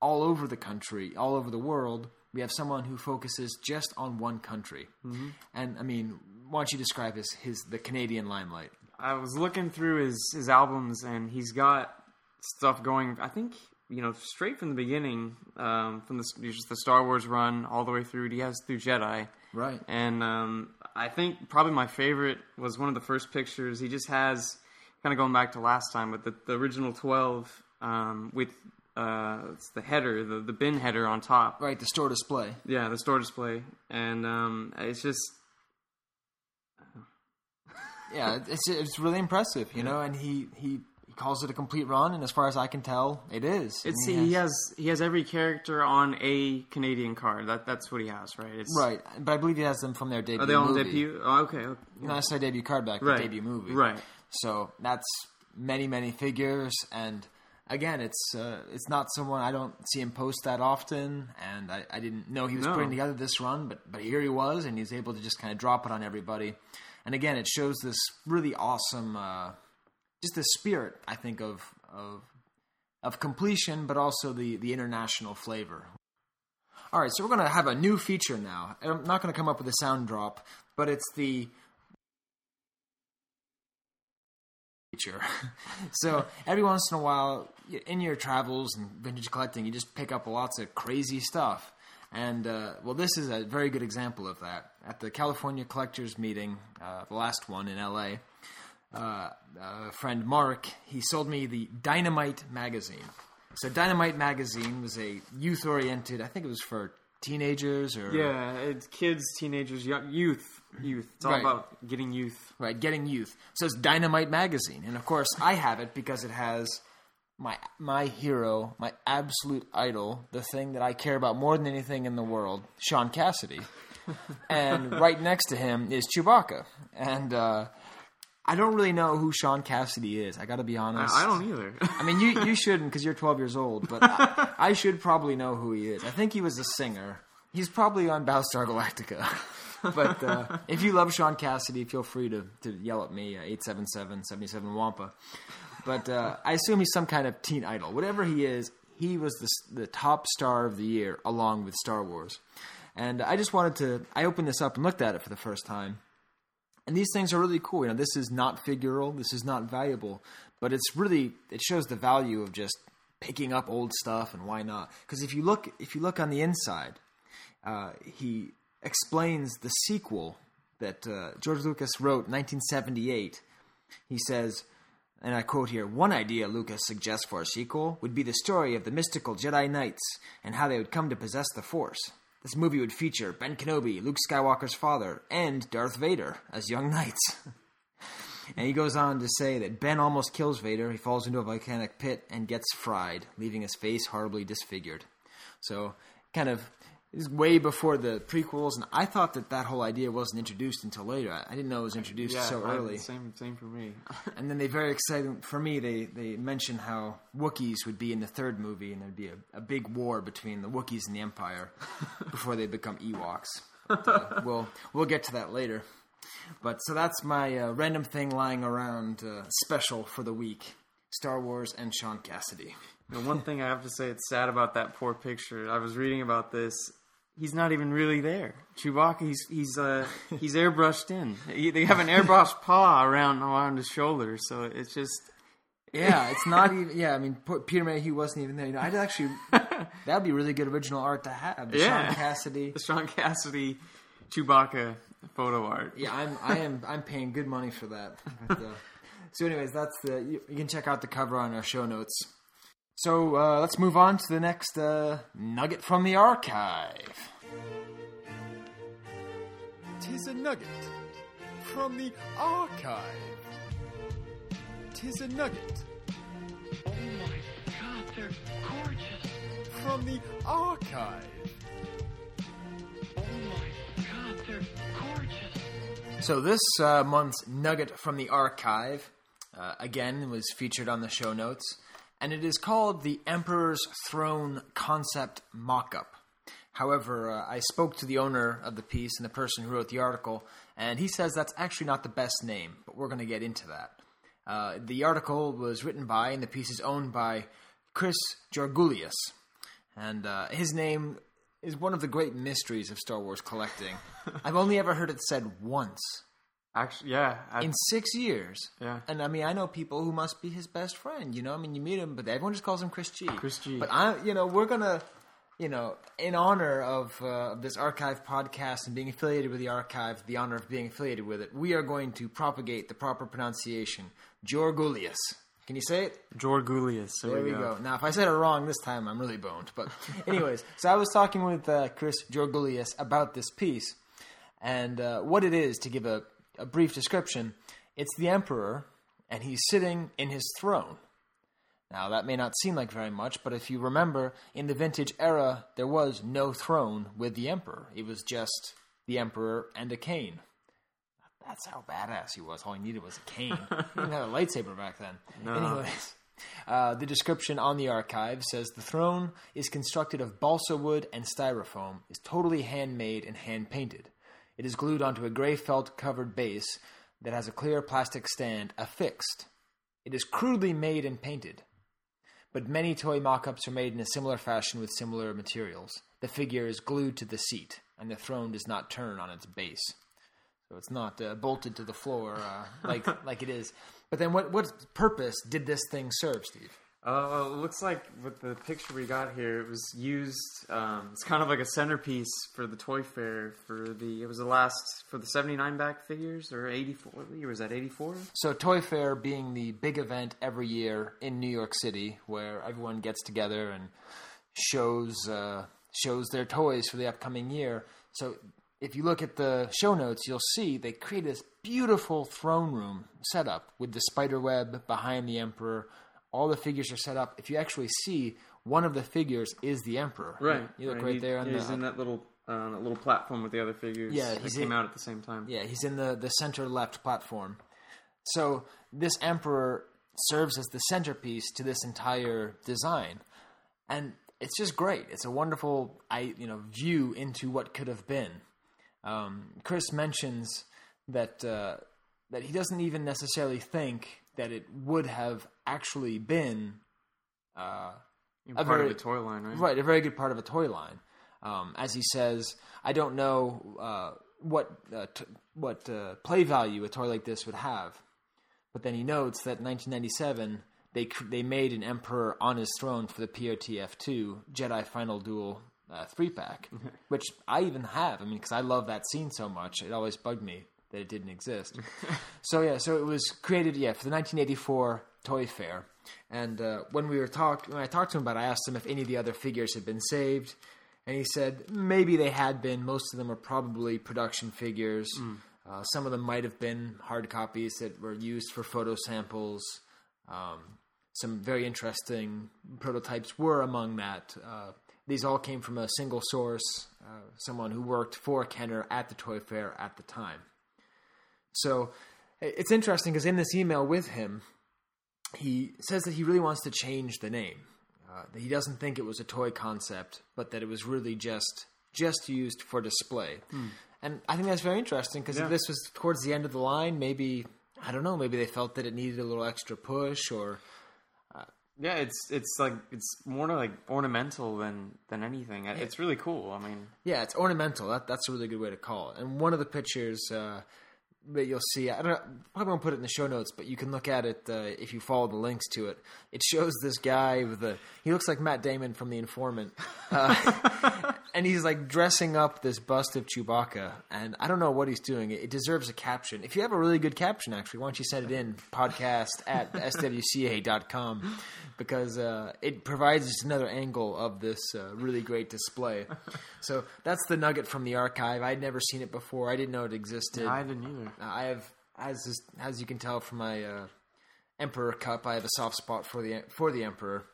all over the country, all over the world, we have someone who focuses just on one country. Mm-hmm. And I mean, why don't you describe his, his the Canadian limelight? I was looking through his his albums, and he's got stuff going. I think you know straight from the beginning, um, from the just the Star Wars run all the way through. He has through Jedi, Right. And um, I think probably my favorite was one of the first pictures. He just has kind of going back to last time, but the, the original twelve um, with uh, it's the header, the the bin header on top. Right, the store display. Yeah, the store display, and um, it's just Yeah, it's it's really impressive, you know. And he he. He calls it a complete run, and as far as I can tell, it is. It's And he has he has every character on a Canadian card. That that's what he has, right? It's right, but I believe he has them from their debut. Are they on movie. debut? Oh, okay. okay. Not necessarily debut card back, Right. debut movie. Right. So that's many, many figures, and again, it's uh, it's not someone I don't see him post that often, and I, I didn't know he was No. putting together this run, but but here he was, and he's able to just kind of drop it on everybody, and again, it shows this really awesome, uh, just the spirit I think of of of completion, but also the the international flavor. All right, so we're going to have a new feature now. I'm not going to come up with a sound drop, but it's the feature. so every once in a while, in your travels and vintage collecting, you just pick up lots of crazy stuff. And uh, well, this is a very good example of that. At the California Collectors Meeting, uh, the last one in LA, uh, uh, friend Mark, he sold me the Dynamite magazine. So Dynamite magazine was a youth-oriented. I think it was for teenagers or Yeah, it's kids, teenagers, young, youth, youth. It's all Right. about getting youth. right, getting youth. So it's Dynamite magazine, and of course I have it because it has my my hero, my absolute idol, the thing that I care about more than anything in the world, Shaun Cassidy. and right next to him is Chewbacca, and uh, I don't really know who Shaun Cassidy is. I got to be honest. I don't either. I mean, you you shouldn't because you're 12 years old, but I, I should probably know who he is. I think he was a singer. He's probably on Battlestar Galactica. but uh, if you love Shaun Cassidy, feel free to, to yell at me, uh, 877 77 Wampa. But uh, I assume he's some kind of teen idol. Whatever he is, he was the, the top star of the year along with Star Wars. And I just wanted to, I opened this up and looked at it for the first time. And these things are really cool. You know, this is not figural, this is not valuable, but it's really it shows the value of just picking up old stuff and why not? Because if you look if you look on the inside, uh, he explains the sequel that uh, George Lucas wrote in 1978. He says, and I quote here One idea Lucas suggests for a sequel would be the story of the mystical Jedi Knights and how they would come to possess the Force. This movie would feature Ben Kenobi, Luke Skywalker's father, and Darth Vader as young knights. and he goes on to say that Ben almost kills Vader. He falls into a volcanic pit and gets fried, leaving his face horribly disfigured. So, kind of, is way before the prequels, and I thought that that whole idea wasn't introduced until later. I I didn't know it was introduced yeah, so I- early. Same, same for me. And then they very exciting for me. They they mention how Wookiees would be in the third movie, and there'd be a, a big war between the Wookiees and the Empire before they become Ewoks. But, uh, we'll we'll get to that later. But so that's my uh, random thing lying around uh, special for the week: Star Wars and Shaun Cassidy. The one thing I have to say, it's sad about that poor picture. I was reading about this. He's not even really there. Chewbacca, he's he's uh, he's airbrushed in. He, they have an airbrushed paw around around his shoulder, so it's just Yeah, it's not even. Yeah, I mean, Peter Mayhew wasn't even there. You know, I'd actually that'd be really good original art to have. The Yeah. Shaun Cassidy. the Shaun Cassidy Chewbacca photo art. Yeah, I'm I am I'm paying good money for that. But, uh, so, anyways, that's the you, you can check out the cover on our show notes. So uh, let's move on to the next uh, nugget from the archive. Tis a nugget from the archive. Tis a nugget. Oh my god, they're gorgeous. From the archive. Oh my god, they're gorgeous. So this uh, month's nugget from the archive, uh, again, was featured on the show notes, and it is called the Emperor's Throne Concept Mockup. However, uh, I spoke to the owner of the piece and the person who wrote the article, and he says that's actually not the best name, but we're going to get into that. Uh, the article was written by, and the piece is owned by Chris Georgoulias, and uh, his name is one of the great mysteries of Star Wars collecting. I've only ever heard it said once Actually, yeah, I, in six years. Yeah. And I mean, I know people who must be his best friend. You know, I mean, you meet him, but everyone just calls him Chris G. Chris G. But I, you know, we're gonna, you know, in honor of uh, this archive podcast and being affiliated with the archive, the honor of being affiliated with it, we are going to propagate the proper pronunciation, Georgoulias. Can you say it? Georgoulias. There, There we go. Now, if I said it wrong this time, I'm really boned. But, anyways, so I was talking with uh, Chris Georgoulias about this piece and uh, what it is. To give a, a brief description, it's the emperor, and he's sitting in his throne. Now, that may not seem like very much, but if you remember, in the vintage era, there was no throne with the emperor. It was just the emperor and a cane. That's how badass he was. All he needed was a cane. he didn't have a lightsaber back then. Anyways, uh, the description on the archive says the throne is constructed of balsa wood and styrofoam, is totally handmade and hand painted. It is glued onto a gray felt covered base that has a clear plastic stand affixed. It is crudely made and painted, but many toy mock ups are made in a similar fashion with similar materials. The figure is glued to the seat, and the throne does not turn on its base. So it's not uh, bolted to the floor uh, like like it is. But then, what what purpose did this thing serve, Steve? Uh, looks like with the picture we got here, it was used. Um, it's kind of like a centerpiece for the toy fair for the. It was the last for the '79 back figures or '84. What year was that? '84. So Toy Fair being the big event every year in New York City, where everyone gets together and shows uh, shows their toys for the upcoming year. So if you look at the show notes, you'll see they create this beautiful throne room setup with the spider web behind the emperor. All the figures are set up. If you actually see one of the figures is the emperor. Right. You look right, He- there on He's the in that little uh, that little platform with the other figures. Yeah, he's came in- out at the same time. Yeah, he's in the, the center left platform. So this emperor serves as the centerpiece to this entire design, and it's just great. It's a wonderful, I you know, view into what could have been. Um, Chris mentions that uh, that he doesn't even necessarily think that it would have actually been uh, a part very- of the toy line, right? Right, a very good part of a toy line. Um, as he says, I don't know uh, what uh, t- what uh, play value a toy like this would have, but then he notes that in 1997 they cr- they made an Emperor on his throne for the POTF2 Jedi Final Duel uh, three pack, which I even have. I mean, because I love that scene so much, it always bugged me that it didn't exist. so yeah, so it was created yeah for the 1984 Toy Fair, and uh, when we were talked when I talked to him about, it, I asked him if any of the other figures had been saved, and he said maybe they had been. Most of them are probably production figures. Uh, some of them might have been hard copies that were used for photo samples. Um, some very interesting prototypes were among that. Uh, these all came from a single source, uh, someone who worked for Kenner at the toy fair at the time. So it's interesting because in this email with him, he says that he really wants to change the name. Uh, that he doesn't think it was a toy concept, but that it was really just just used for display. And I think that's very interesting because Yeah. if this was towards the end of the line, maybe I don't know, maybe they felt that it needed a little extra push or Yeah, it's it's like it's more like ornamental than than anything. It's really cool. I mean, Yeah, it's ornamental. That, that's a really good way to call it. And one of the pictures uh, that you'll see, I don't know, probably won't put it in the show notes, but you can look at it uh, if you follow the links to it. It shows this guy with a, he looks like Matt Damon from The Informant. Uh, and he's like dressing up this bust of Chewbacca. And I don't know what he's doing. It, deserves a caption. If you have a really good caption, actually, why don't you send it in? Podcast at swca.com because uh, it provides just another angle of this uh, really great display. so that's the nugget from the archive. I'd never seen it before. I didn't know it existed. I didn't either. Uh, I have, as is, as you can tell from my uh, Emperor cup, I have a soft spot for the for the Emperor.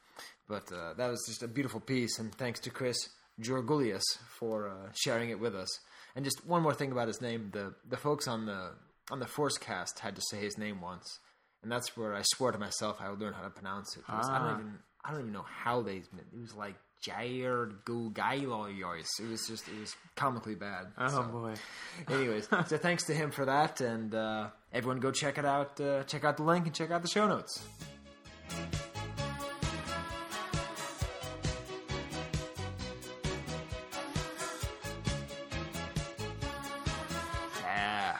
But uh, that was just a beautiful piece, and thanks to Chris Georgoulias for uh, sharing it with us. And just one more thing about his name: the the folks on the on the Force cast had to say his name once, and that's where I swore to myself I would learn how to pronounce it. because I Ah. don't even I don't even know how they. It was like Jair Gugailoyos. It was just it was comically bad. Oh So- boy. Anyways, so thanks to him for that, and uh, everyone go check it out. Uh, check out the link and check out the show notes. Yeah,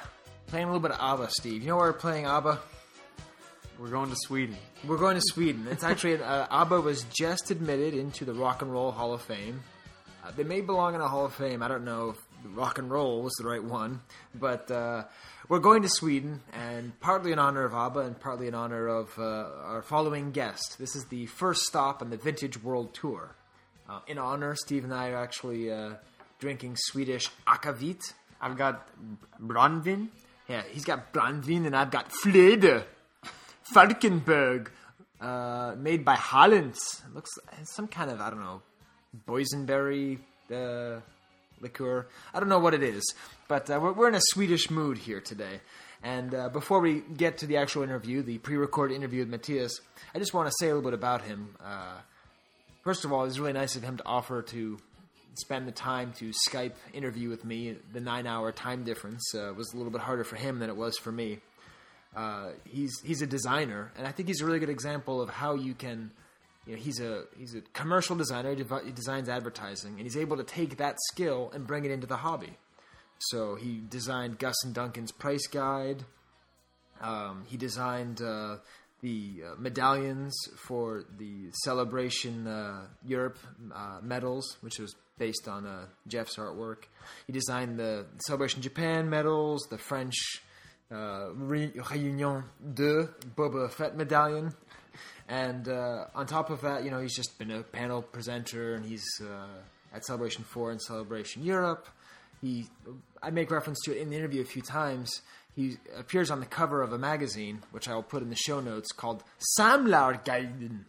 playing a little bit of ABBA, Steve. You know where we're playing ABBA? We're going to Sweden. We're going to Sweden. It's actually uh, ABBA was just admitted into the Rock and Roll Hall of Fame. Uh, they may belong in a Hall of Fame. I don't know if rock and roll was the right one, but uh, we're going to Sweden, and partly in honor of ABBA and partly in honor of uh, our following guest. This is the first stop on the Vintage World Tour. Uh, in honor, Steve and I are actually uh, drinking Swedish akavit. I've got Brandvin. Yeah, he's got Brandvin, and I've got Flede. Falkenberg, uh, made by Hollands. It looks it's some kind of I don't know boysenberry uh, liqueur. I don't know what it is, but uh, we're, we're in a Swedish mood here today. And uh, before we get to the actual interview, the pre-recorded interview with Mattias, I just want to say a little bit about him. Uh, first of all, it was really nice of him to offer to spend the time to Skype interview with me. The nine-hour time difference uh, was a little bit harder for him than it was for me. Uh, he's he's a designer, and I think he's a really good example of how you can. You know, he's a he's a commercial designer. He, devi- he designs advertising, and he's able to take that skill and bring it into the hobby. So he designed Gus and Duncan's price guide. Um, he designed uh, the uh, medallions for the Celebration uh, Europe uh, medals, which was based on uh, Jeff's artwork. He designed the Celebration Japan medals, the French uh, Re- Réunion de Boba Fett medallion. And uh, on top of that, you know, he's just been a panel presenter, and he's uh, at Celebration Four and Celebration Europe. He, I make reference to it in the interview a few times. He appears on the cover of a magazine, which I will put in the show notes, called Samlarguiden,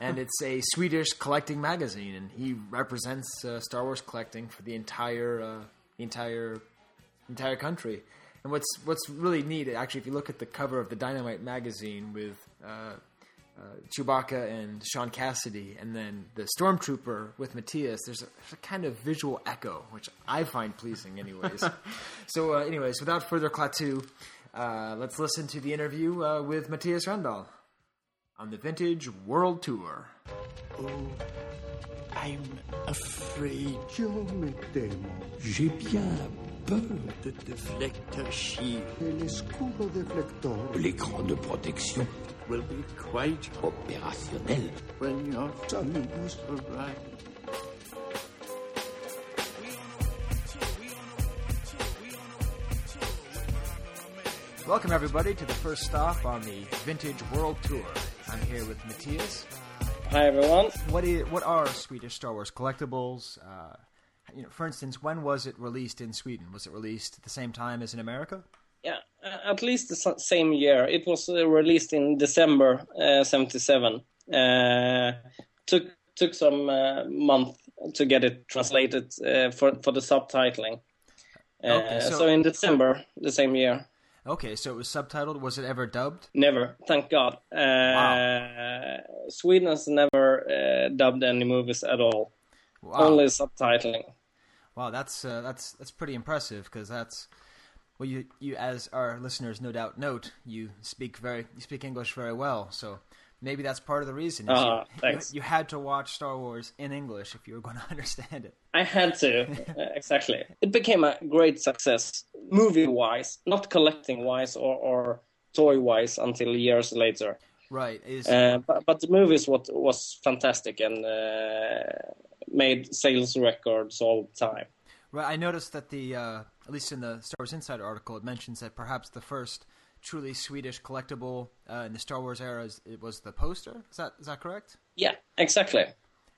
and it's a Swedish collecting magazine, and he represents uh, Star Wars collecting for the entire, uh, the entire, entire country. And what's what's really neat, actually, if you look at the cover of the Dynamite magazine with uh, uh, Chewbacca and Shaun Cassidy, and then the Stormtrooper with Mattias, there's a, there's a kind of visual echo, which I find pleasing, anyways. so, uh, anyways, without further clatu, uh, let's listen to the interview uh, with Mattias Rendhal on the Vintage World Tour. Oh, I'm afraid. Je me temo. J'ai bien peur de deflector shield. El escudo deflector. L'écran de protection will be quite opérationnel when your amigos arrive. Welcome, everybody, to the first stop on the Vintage World Tour. I'm here with Mattias. Hi, everyone. What is what are Swedish Star Wars collectibles? Uh, you know, for instance, when was it released in Sweden? Was it released at the same time as in America? Yeah, uh, at least the same year. It was uh, released in December uh, '77. Uh, took took some uh, month to get it translated uh, for for the subtitling. Uh, Okay, so- so in December the same year. Okay, so it was subtitled. Was it ever dubbed? Never, thank God. Uh, Sweden has never uh, dubbed any movies at all. Wow. Only subtitling. Wow, that's uh, that's that's pretty impressive because that's well, you you as our listeners no doubt note, you speak very you speak English very well, so maybe that's part of the reason. is Ah, you, you, thanks. you had to watch Star Wars in English if you were going to understand it. I had to, uh, exactly. It became a great success, movie wise, not collecting wise or, or toy wise until years later. Right? Is Uh, but, but the movies what was fantastic and uh, made sales records all the time. Right, I noticed that the uh, at least in the Star Wars Insider article, it mentions that perhaps the first truly Swedish collectible uh, in the Star Wars era is, it was the poster. Is that is that correct? Yeah, exactly.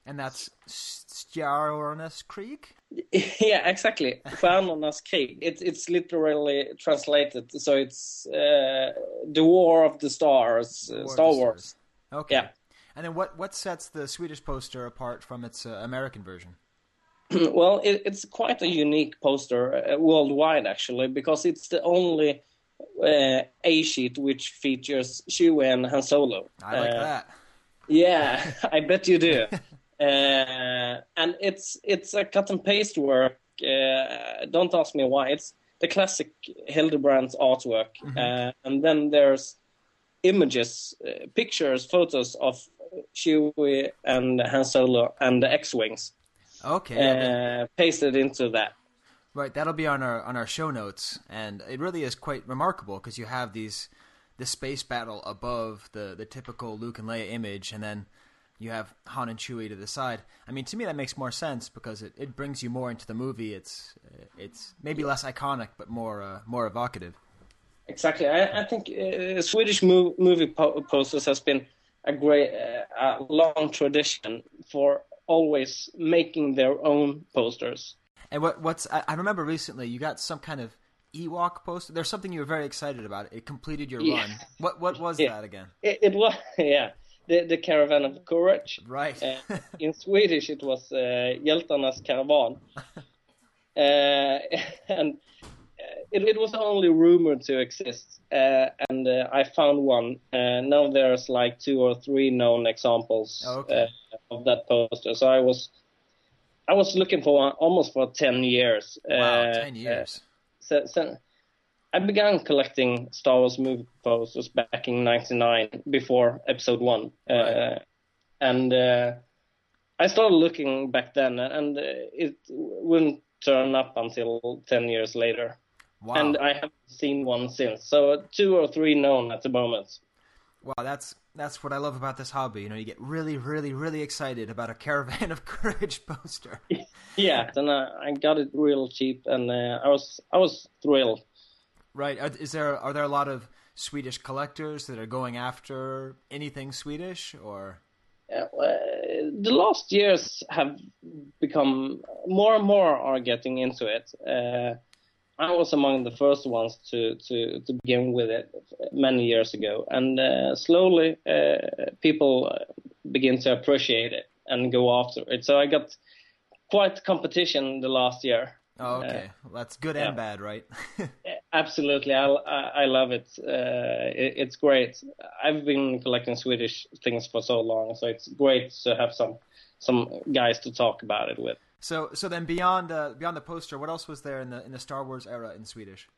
And that's Stjärnornas Krieg. yeah, exactly. Stjärnornas krig. It, it's literally translated, so it's uh, the War of the Stars, uh, War of Star the Wars. Okay. Yeah. And then what what sets the Swedish poster apart from its uh, American version? well, it, it's quite a unique poster uh, worldwide, actually, because it's the only uh, A sheet which features Chewie and Han Solo. I like Uh, that. Yeah, I bet you do. uh, and it's it's a cut and paste work. Uh, don't ask me why. It's the classic Hildebrandt artwork, uh, and then there's images, uh, pictures, photos of Chewie and Han Solo and the X-wings Okay. uh, pasted into that. Right, that'll be on our on our show notes, and it really is quite remarkable because you have these the space battle above the the typical Luke and Leia image, and then you have Han and Chewie to the side. I mean, to me that makes more sense because it, it brings you more into the movie. It's it's maybe less iconic, but more uh, more evocative. Exactly. I, I think uh, Swedish mo- movie po- posters has been a great, uh, a long tradition for always making their own posters. And what what's I, I remember recently you got some kind of Ewok poster. There's something you were very excited about. It completed your Yeah. run. What what was Yeah. that again? It, it was, yeah, the, the Caravan of Courage. Right. Uh, in Swedish, it was uh, Hjältarnas Caravan. uh, and it, it was only rumored to exist, uh, and uh, I found one. Uh, now there's like two or three known examples Oh, okay. uh, of that poster. So I was, I was looking for one almost for ten years. Wow, Uh, ten years. so, so I began collecting Star Wars movie posters back in '99, before Episode One, uh, and uh, I started looking back then, and uh, it wouldn't turn up until ten years later, Wow. and I haven't seen one since. So two or three known at the moment. Wow, that's that's what I love about this hobby. You know, you get really, really, really excited about a Caravan of Courage poster. Yeah, and uh, I got it real cheap, and uh, I was I was thrilled. Right? Are, is there are there a lot of Swedish collectors that are going after anything Swedish, or Uh, the last years have become more and more are getting into it. Uh, I was among the first ones to, to, to begin with it many years ago, and uh, slowly uh, people uh, begin to appreciate it and go after it. So I got quite competition the last year. Oh, okay. well, that's good yeah. and bad, right? Absolutely, I, I, I love it. Uh, it. It's great. I've been collecting Swedish things for so long, so it's great to have some some guys to talk about it with. So, so then beyond uh, beyond the poster, what else was there in the in the Star Wars era in Swedish?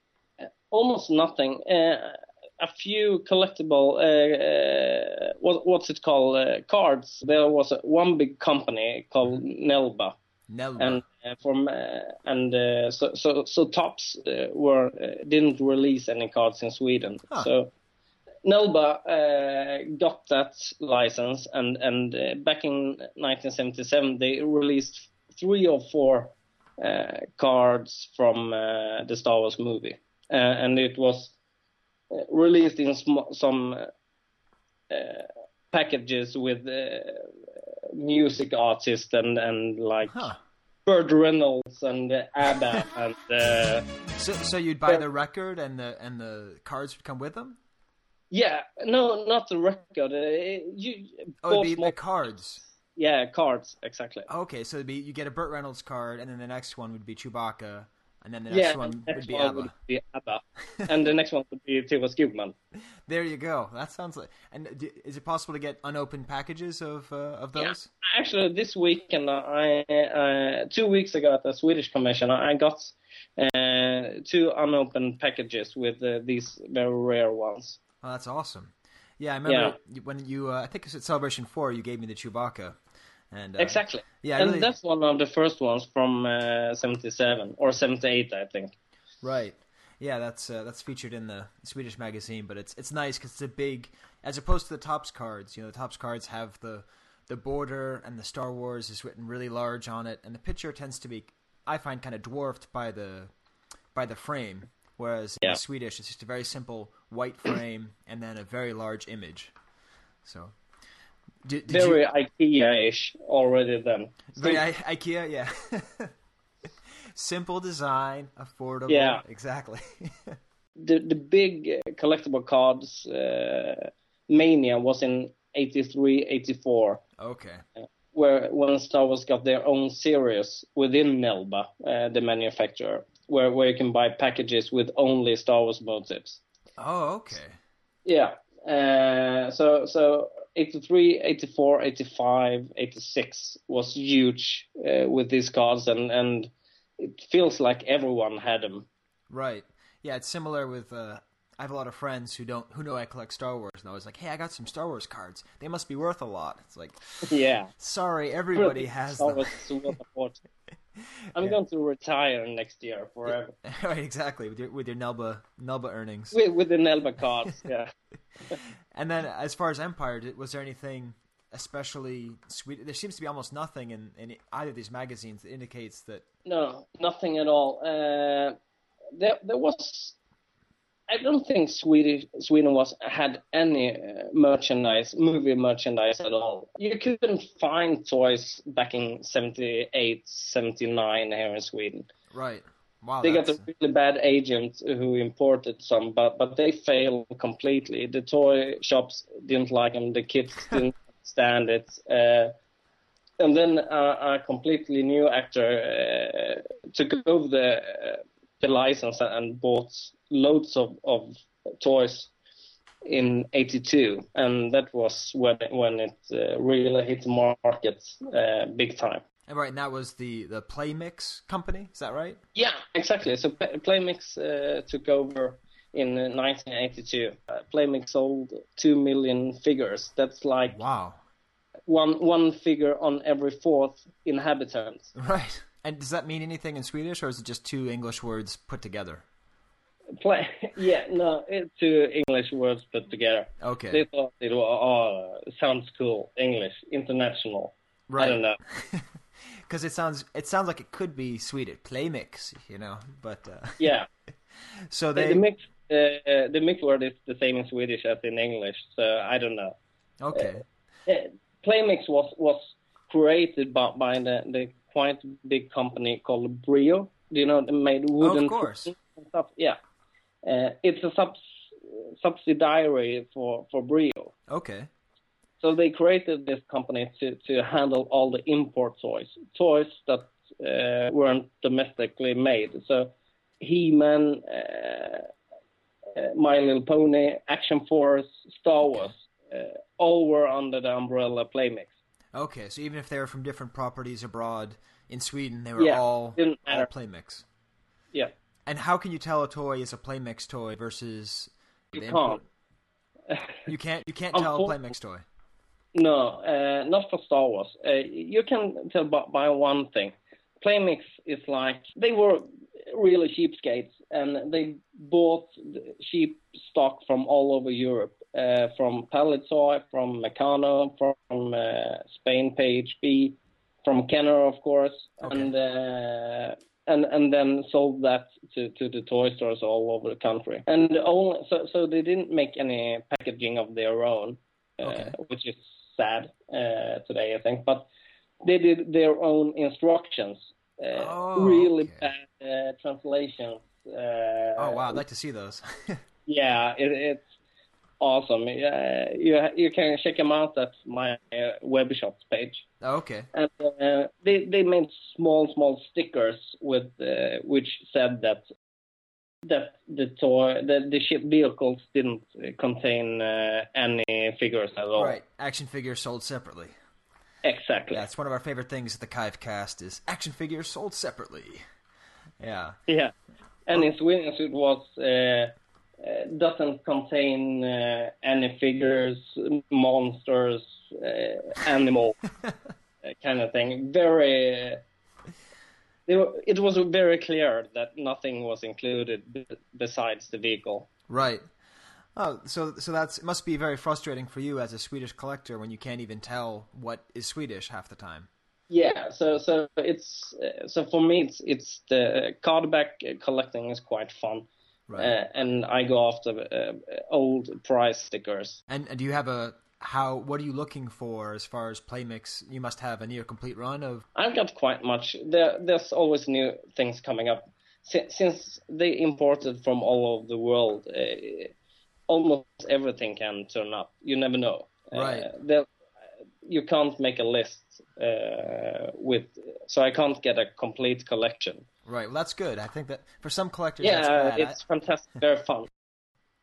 Almost nothing. Uh, a few collectible, uh, uh, what, what's it called, uh, cards. There was a, one big company called Nelba. Nelba. and uh, from uh, and uh, so so so Topps uh, were uh, didn't release any cards in Sweden. Huh. So Nelba uh, got that license, and and uh, back in 1977 they released three or four uh, cards from uh, the Star Wars movie, uh, and it was uh, released in sm- some uh, uh, packages with uh, music artists and and like Huh. Burt Reynolds and ABBA and uh, So, so you'd buy the record and the and the cards would come with them. yeah, no, not the record. You Oh, it'd be the cards. Yeah, cards exactly. Okay, so be you get a Burt Reynolds card, and then the next one would be Chewbacca, and then the yeah, next one the would be one would be ABBA, and the next one would be Tiva Skogman. There you go. That sounds like. And d- is it possible to get unopened packages of uh, of Yeah. those? Actually, this weekend, I uh, two weeks ago at the Swedish Commission, I got uh, two unopened packages with uh, these very rare ones. Oh, that's awesome. Yeah, I remember you- when you. Uh, I think it's at Celebration Four. You gave me the Chewbacca, and uh, exactly. Yeah, and really- that's one of the first ones from uh, '77 or '78, I think. Right. Yeah, that's uh, that's featured in the Swedish magazine, but it's it's nice because it's a big, as opposed to the Topps cards. You know, the Topps cards have the the border and the Star Wars is written really large on it, and the picture tends to be, I find, kind of dwarfed by the by the frame. Whereas in Swedish, it's just a very simple white frame and then a very large image. So, did, did very you, IKEA-ish already then. very I- IKEA, yeah. Simple design, affordable. Yeah. exactly. the the big uh, collectible cards uh, mania was in 83 84 okay. where when Star Wars got their own series within Nelba uh, the manufacturer where where you can buy packages with only Star Wars motifs Oh, okay. yeah uh, so so 83 84 85 86 was huge uh, with these cards and and it feels like everyone had them Right. Yeah, it's similar with. Uh, I have a lot of friends who don't who know I collect Star Wars, and I was like, "Hey, I got some Star Wars cards. They must be worth a lot." It's like, yeah sorry, everybody has Star them. Wars is worth a fortune. I'm Yeah. going to retire next year forever right, exactly with your with your Nelba Nelba earnings. with, with the Nelba cards. Yeah. And then, as far as Empire, was there anything especially sweet? There seems to be almost nothing in, in either of these magazines that indicates that. No, nothing at all. Uh, there, there was. I don't think Swedish, Sweden was had any uh, merchandise, movie merchandise at all. You couldn't find toys back in 78, 79 here in Sweden. Right. Wow. they got a really bad agent who imported some, but but they failed completely. The toy shops didn't like them. The kids didn't stand it. Uh, and then uh, a completely new actor uh, took over the uh, the license and bought loads of, of toys in '82, and that was when when it uh, really hit the market uh, big time. And right, and that was the the Playmix company. Is that right? Yeah, exactly. So Playmix uh, took over in uh, 1982. Uh, Playmix sold two million figures. That's like Wow. one one figure on every fourth inhabitant. Right. And does that mean anything in Swedish, or is it just two English words put together? Play, yeah, no, two English words put together. Okay. They thought it was, oh, sounds cool, English, international. Right. I don't know. Because it sounds it sounds like it could be Swedish play mix, you know. But uh, Yeah. so The- they the mix, uh, the mix word is the same in Swedish as in English, so I don't know. okay. Uh, Playmix was was created by, by the, the quite big company called Brio. Do you know they made wooden Of course. stuff? Yeah, uh, it's a subs, subsidiary for for Brio. Okay. So they created this company to to handle all the import toys, toys that uh, weren't domestically made. So He-Man, uh, uh, My Little Pony, Action Force, Star Wars, uh, all were under the umbrella Playmix. Okay, so even if they were from different properties abroad in Sweden, they were Yeah, all all matter. play mix. Yeah. And how can you tell a toy is a play mix toy versus You can't. You can't. You can't tell a play mix toy. No, uh, not for Star Wars. Uh, you can tell by, by one thing. Playmix is like they were really cheapskates, and they bought cheap stock from all over Europe, uh, from Palitoy, from Meccano, from uh, Spain PHB, from Kenner, of course, and uh, and and then sold that to, to the toy stores all over the country. And only so so they didn't make any packaging of their own, uh, which is sad uh, today, I think. But they did their own instructions. Uh, Oh, really bad uh, translations. Uh, Oh wow, I'd like to see those. yeah, it, it's awesome. Uh, you you can check them out at my uh, web shops page. okay. And uh, they they made small small stickers with uh, which said that that the toy the the ship vehicles didn't contain uh, any figures at all. Right. Action figures sold separately. Exactly. That's one of our favorite things at the 'Chive Cast is action figures sold separately. Yeah. Yeah, and in Sweden it was uh, doesn't contain uh, any figures, monsters, uh, animal uh, kind of thing. Very. Uh, were, it was very clear that nothing was included b- besides the vehicle. Right. Oh, so so that's must be very frustrating for you as a Swedish collector when you can't even tell what is Swedish half the time. Yeah, so so it's uh, so for me it's it's the cardback collecting is quite fun, Right. uh, and I go after uh, old price stickers. And, and do you have a how? What are you looking for as far as play mix? You must have a near complete run of. I've got quite much. There, there's always new things coming up. Since, since they imported from all over the world, uh, almost everything can turn up. You never know. Right. Uh, there, you can't make a list uh, with, so I can't get a complete collection. Right. Well, that's good. I think that for some collectors, that's Yeah, it's fantastic. Very fun.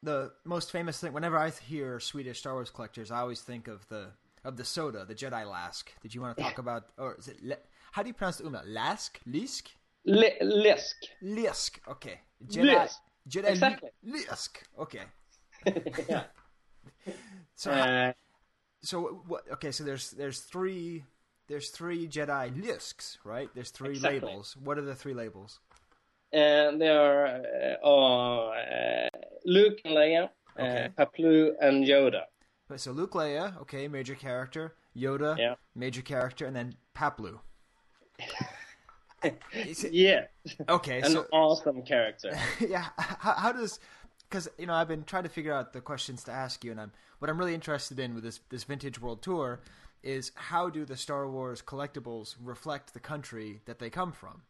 the most famous thing whenever I hear Swedish Star Wars collectors, I always think of the of the soda, the Jedi Lask. Did you want to talk about, or is it? Le, how do you pronounce the umlaut? Lask, Lisk, Le- Lisk. Lisk. Okay, Jedi, Lisk. Jedi Exactly. Lisk. Okay. yeah. So, Uh, so what? Okay, so there's there's three there's three Jedi Lisks, right? There's three Exactly. labels. What are the three labels? and they are uh, oh, uh, Luke and Leia, Okay. uh, Paploo and Yoda. So Luke, Leia, okay, major character. Yoda, Yeah. major character, and then Paploo. Yeah. Okay, An so awesome character. yeah, how, how does? Because you know, I've been trying to figure out the questions to ask you, and I'm what I'm really interested in with this this vintage world tour is how do the Star Wars collectibles reflect the country that they come from?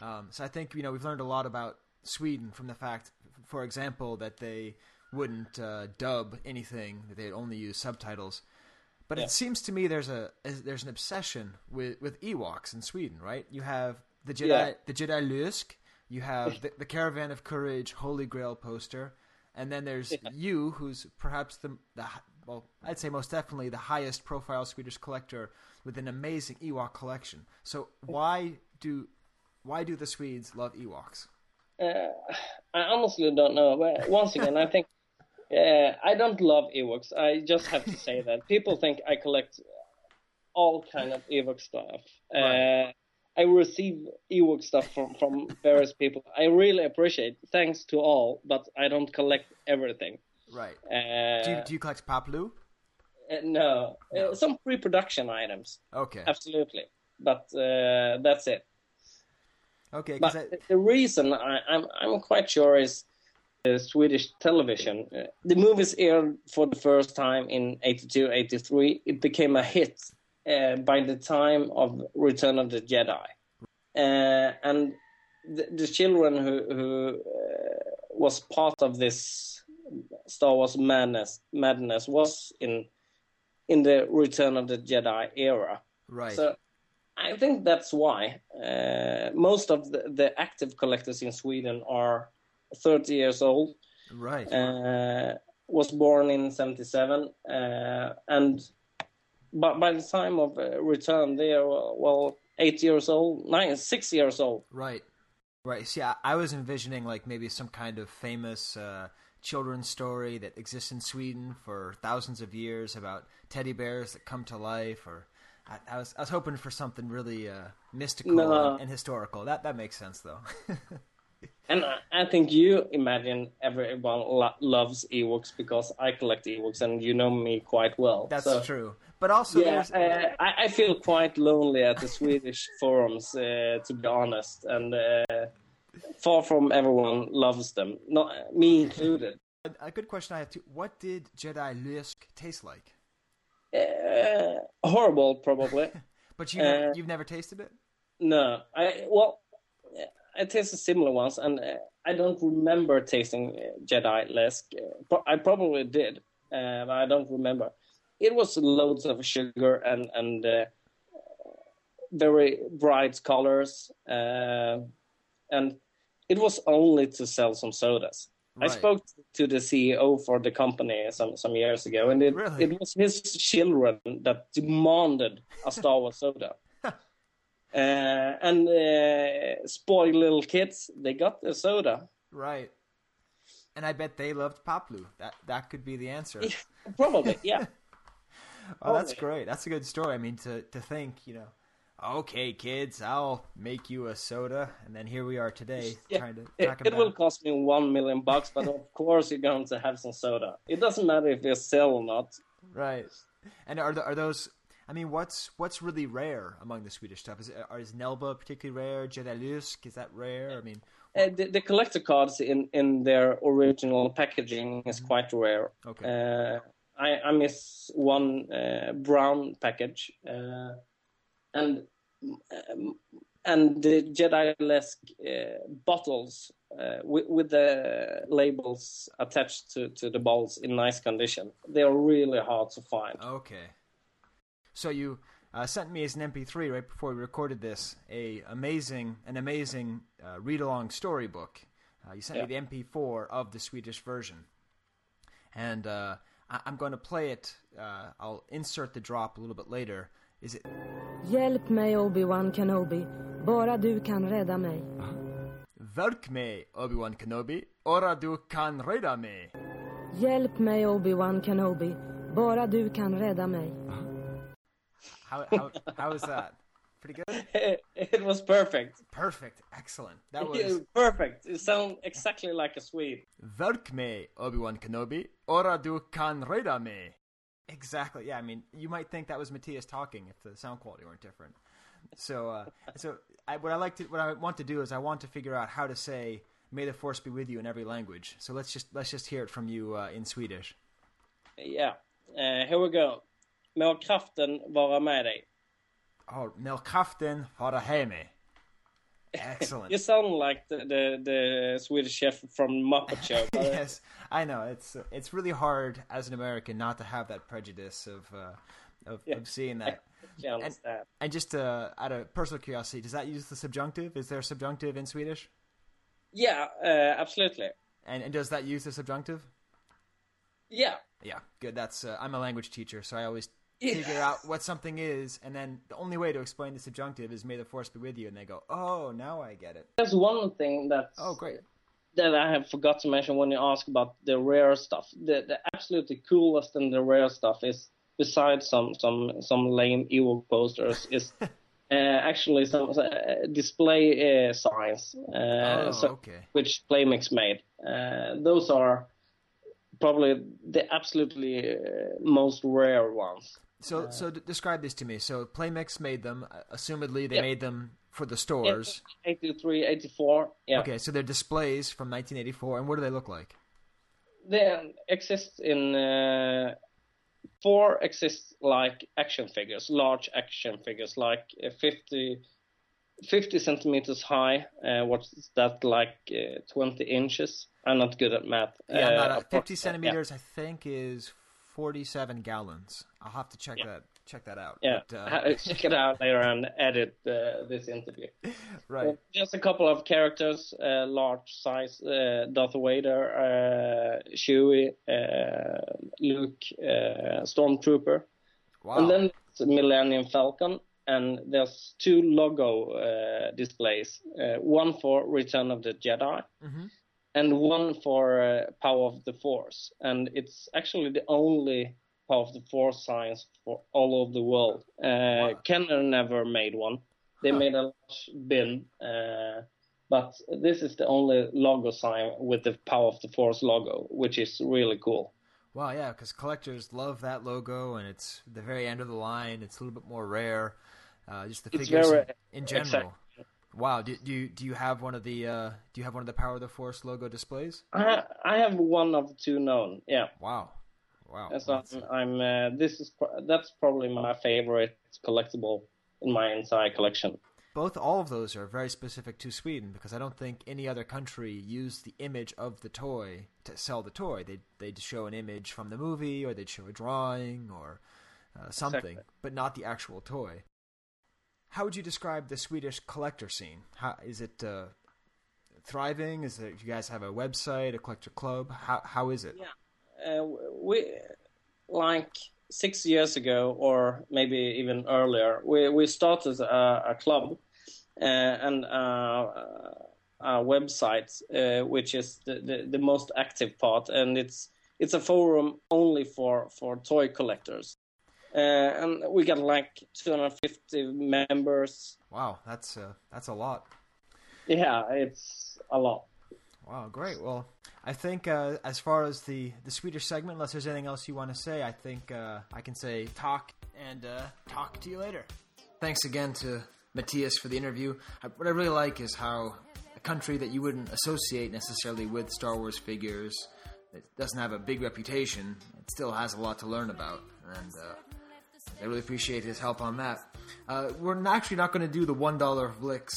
Um, so I think you know we've learned a lot about Sweden from the fact, for example, that they wouldn't uh, dub anything; that they'd only use subtitles. But Yeah. it seems to me there's a there's an obsession with with Ewoks in Sweden, right? You have the Jedi Yeah. the Jedi Lusk, you have the, the Caravan of Courage Holy Grail poster, and then there's you, who's perhaps the the well, I'd say most definitely the highest profile Swedish collector with an amazing Ewok collection. So why do why do the Swedes love Ewoks? Uh, I honestly don't know. But once again, I think uh, I don't love Ewoks. I just have to say that people think I collect all kind of Ewok stuff, uh, I receive Ewok stuff from from various people. I really appreciate. It. Thanks to all, but I don't collect everything. Right. Uh, do, you, do you collect Paploo? uh, no, Uh, some pre-production items. Okay. Absolutely, but uh, that's it. Okay, But because the reason I, I'm I'm quite sure is the Swedish television. Uh, the movies aired for the first time in 82, 83. It became a hit uh, by the time of Return of the Jedi, uh, and the, the children who who uh, was part of this Star Wars madness madness was in in the Return of the Jedi era. Right. So I think that's why uh, most of the, the active collectors in Sweden are 30 years old. Right. Uh, was born in 77, uh, and but by the time of uh, return, they are well eight years old, nine, six years old. Right. Right. See, I, I was envisioning like maybe some kind of famous uh, children's story that exists in Sweden for thousands of years about teddy bears that come to life, or I, I was I was hoping for something really uh, mystical No. and, and historical. That that makes sense though. And I, I think you imagine everyone lo- loves Ewoks because I collect Ewoks, and you know me quite well. That's So- true. But also, yeah, there's uh, I, I feel quite lonely at the Swedish forums, uh, to be honest, and uh, far from everyone loves them, not me included. a, a good question I have too. What did Jedi Lysk taste like? Uh, horrible, probably. But you Uh, you've never tasted it. No, I well, I tasted similar ones, and uh, I don't remember tasting Jedi Lesk. Uh, I probably did, uh, but I don't remember. It was loads of sugar and and uh, very bright colors, uh, and it was only to sell some sodas. I spoke to the CEO for the company some some years ago, and it Really? it was his children that demanded a Star Wars soda. Uh, and uh, spoiled little kids, they got the soda. Right. And I bet they loved Paploo. That that could be the answer. Probably, yeah. Oh, that's great. That's a good story. I mean, to to think, you know, okay, kids, I'll make you a soda, and then here we are today Yeah. trying to It, it will cost me one million bucks, but of course you're going to have some soda. It doesn't matter if they sell or not. Right. And are the, are those? I mean, what's what's really rare among the Swedish stuff? Is are, is Nelba particularly rare? Jedi Lysk is that rare? I mean, Uh, the, the collector cards in, in their original packaging is quite rare. Okay. Uh, I, I miss one uh, brown package, uh, and um, and the Jedi Lesk uh, bottles uh, with, with the labels attached to, to the bottles in nice condition. They are really hard to find. Okay. So you uh, sent me as an MP3 right before we recorded this a amazing an amazing uh, read along storybook. Uh, you sent me the MP4 of the Swedish version, and uh, I- I'm going to play it. Uh, I'll insert the drop a little bit later. Is it Hjälp mig Obi-Wan Kenobi. Bara du kan rädda mig. Verk mig Obi-Wan Kenobi, ora du kan rädda mig. Hjälp mig Obi-Wan Kenobi. Bara du kan rädda mig. How how how was that? Pretty good. It was perfect. Perfect. Excellent. That was perfect. It sounds exactly like a Swede. Verk mig Obi-Wan Kenobi, ora du kan rädda mig. Exactly. Yeah, I mean, you might think that was Mattias talking if the sound quality weren't different. So, uh, so I, what I like to, what I want to do is I want to figure out how to say "May the Force be with you" in every language. So let's just let's just hear it from you uh, in Swedish. Yeah. Uh, here we go. Må kraften vara med dig. Oh, Melkraften vara heme. Excellent. You sound like the, the, the Swedish chef from Muppet Show. but- yes, I know it's it's really hard as an American not to have that prejudice of uh, of, Yeah, of seeing that. Understand. And just uh, out of personal curiosity, does that use the subjunctive? Is there a subjunctive in Swedish? Yeah, uh, absolutely. And and does that use the subjunctive? Yeah. Yeah, good. That's uh, I'm a language teacher, so I always Yeah. figure out what something is, and then the only way to explain the subjunctive is "May the force be with you," and they go, "Oh, now I get it." There's one thing that Oh, great. that I have forgot to mention when you ask about the rare stuff. The the absolutely coolest and the rare stuff is besides some some some lame Ewok posters is Uh, actually, some uh, display uh, signs, uh, Oh, so- okay. which Playmix made. Uh, those are probably the absolutely uh, most rare ones. So, so d- describe this to me. So, Playmix made them. uh, Assumedly, they Yeah. made them for the stores. 83, 84, yeah. Okay, so they're displays from 1984, and what do they look like? They exist in uh, four exist like action figures, large action figures, like uh, 50, 50 centimeters high. Uh, what's that like? Uh, 20 inches. I'm not good at math. Yeah, uh, not a- 50 approx- yeah. centimeters. I think is 47 gallons. I'll have to check that check that out. Yeah, But, uh, check it out later and edit uh, this interview. right. Just a couple of characters, uh, large size, uh, Darth Vader, uh, Chewie, uh, Luke, uh, Stormtrooper. Wow. And then Millennium Falcon, and there's two logo uh, displays. Uh, one for Return of the Jedi, Mhm. And one for uh, Power of the Force. And it's actually the only Power of the Force signs for all over the world. Uh, Kenner never made one. They made a large bin, uh, but this is the only logo sign with the Power of the Force logo, which is really cool. Wow, yeah, because collectors love that logo, and it's the very end of the line. It's a little bit more rare. Uh, just the It's figures very- in general. exactly. Wow, do, do you do you have one of the uh, do you have one of the Power of the Force logo displays? I, I have one of two known. Yeah. Wow. Wow. And So I'm. Uh, this is pro- that's probably my favorite collectible in my entire collection. Both all of those are very specific to Sweden because I don't think any other country used the image of the toy to sell the toy. They they'd show an image from the movie or they'd show a drawing or uh, something, Exactly. but not the actual toy. How would you describe the Swedish collector scene? How is it uh, thriving? Is it you guys have a website, a collector club? How how is it? Uh, we like six years ago, or maybe even earlier, we we started a, a club uh, and uh, a website, uh, which is the, the, the most active part, and it's it's a forum only for for toy collectors. Uh, and we got like 250 members. Wow, that's uh, that's a lot. Yeah, it's a lot. Wow, great. Well, I think uh, as far as the, the Swedish segment, unless there's anything else you want to say, I think uh, I can say talk and uh, talk to you later. Thanks again to Mattias for the interview. I, what I really like is how a country that you wouldn't associate necessarily with Star Wars figures, that doesn't have a big reputation, it still has a lot to learn about. And uh, I really appreciate his help on that. Uh, we're actually not going to do the $1 Vlix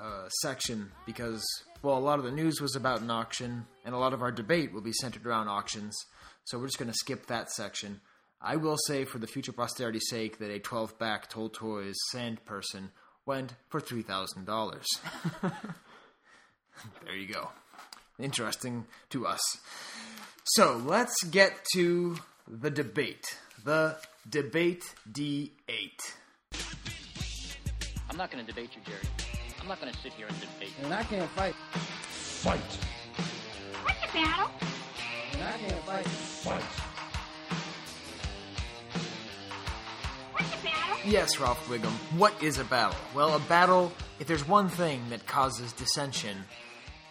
uh, section because, well, a lot of the news was about an auction, and a lot of our debate will be centered around auctions. So we're just going to skip that section. I will say, for the future posterity's sake, that a 12 back Toltoys Sand Person went for $3,000. there you go. Interesting to us. So let's get to the debate. The debate D8. I'm not going to debate you, Jerry. I'm not going to sit here and debate you. And I can't fight. Fight. What's the battle? And I can't fight. Fight. What's the battle? Yes, Ralph Wiggum. What is a battle? Well, a battle, if there's one thing that causes dissension,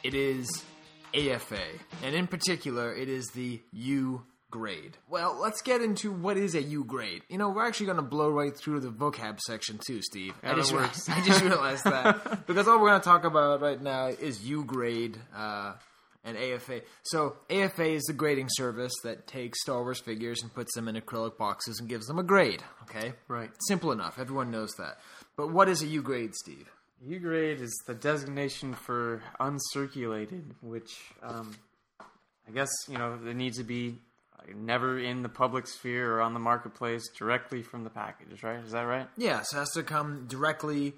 it is AFA. And in particular, it is the U grade. Well, let's get into what is a U grade. You know, we're actually going to blow right through the vocab section too, Steve. I, just that re- I just realized that. because all we're going to talk about right now is U grade. Uh, and AFA. So AFA is the grading service that takes Star Wars figures and puts them in acrylic boxes and gives them a grade. Okay, Right. Simple enough. Everyone knows that. But what is a U grade, Steve? U grade is the designation for uncirculated, which um, I guess you know there needs to be never in the public sphere or on the marketplace directly from the package, right? Is that right? Yes, it has to come directly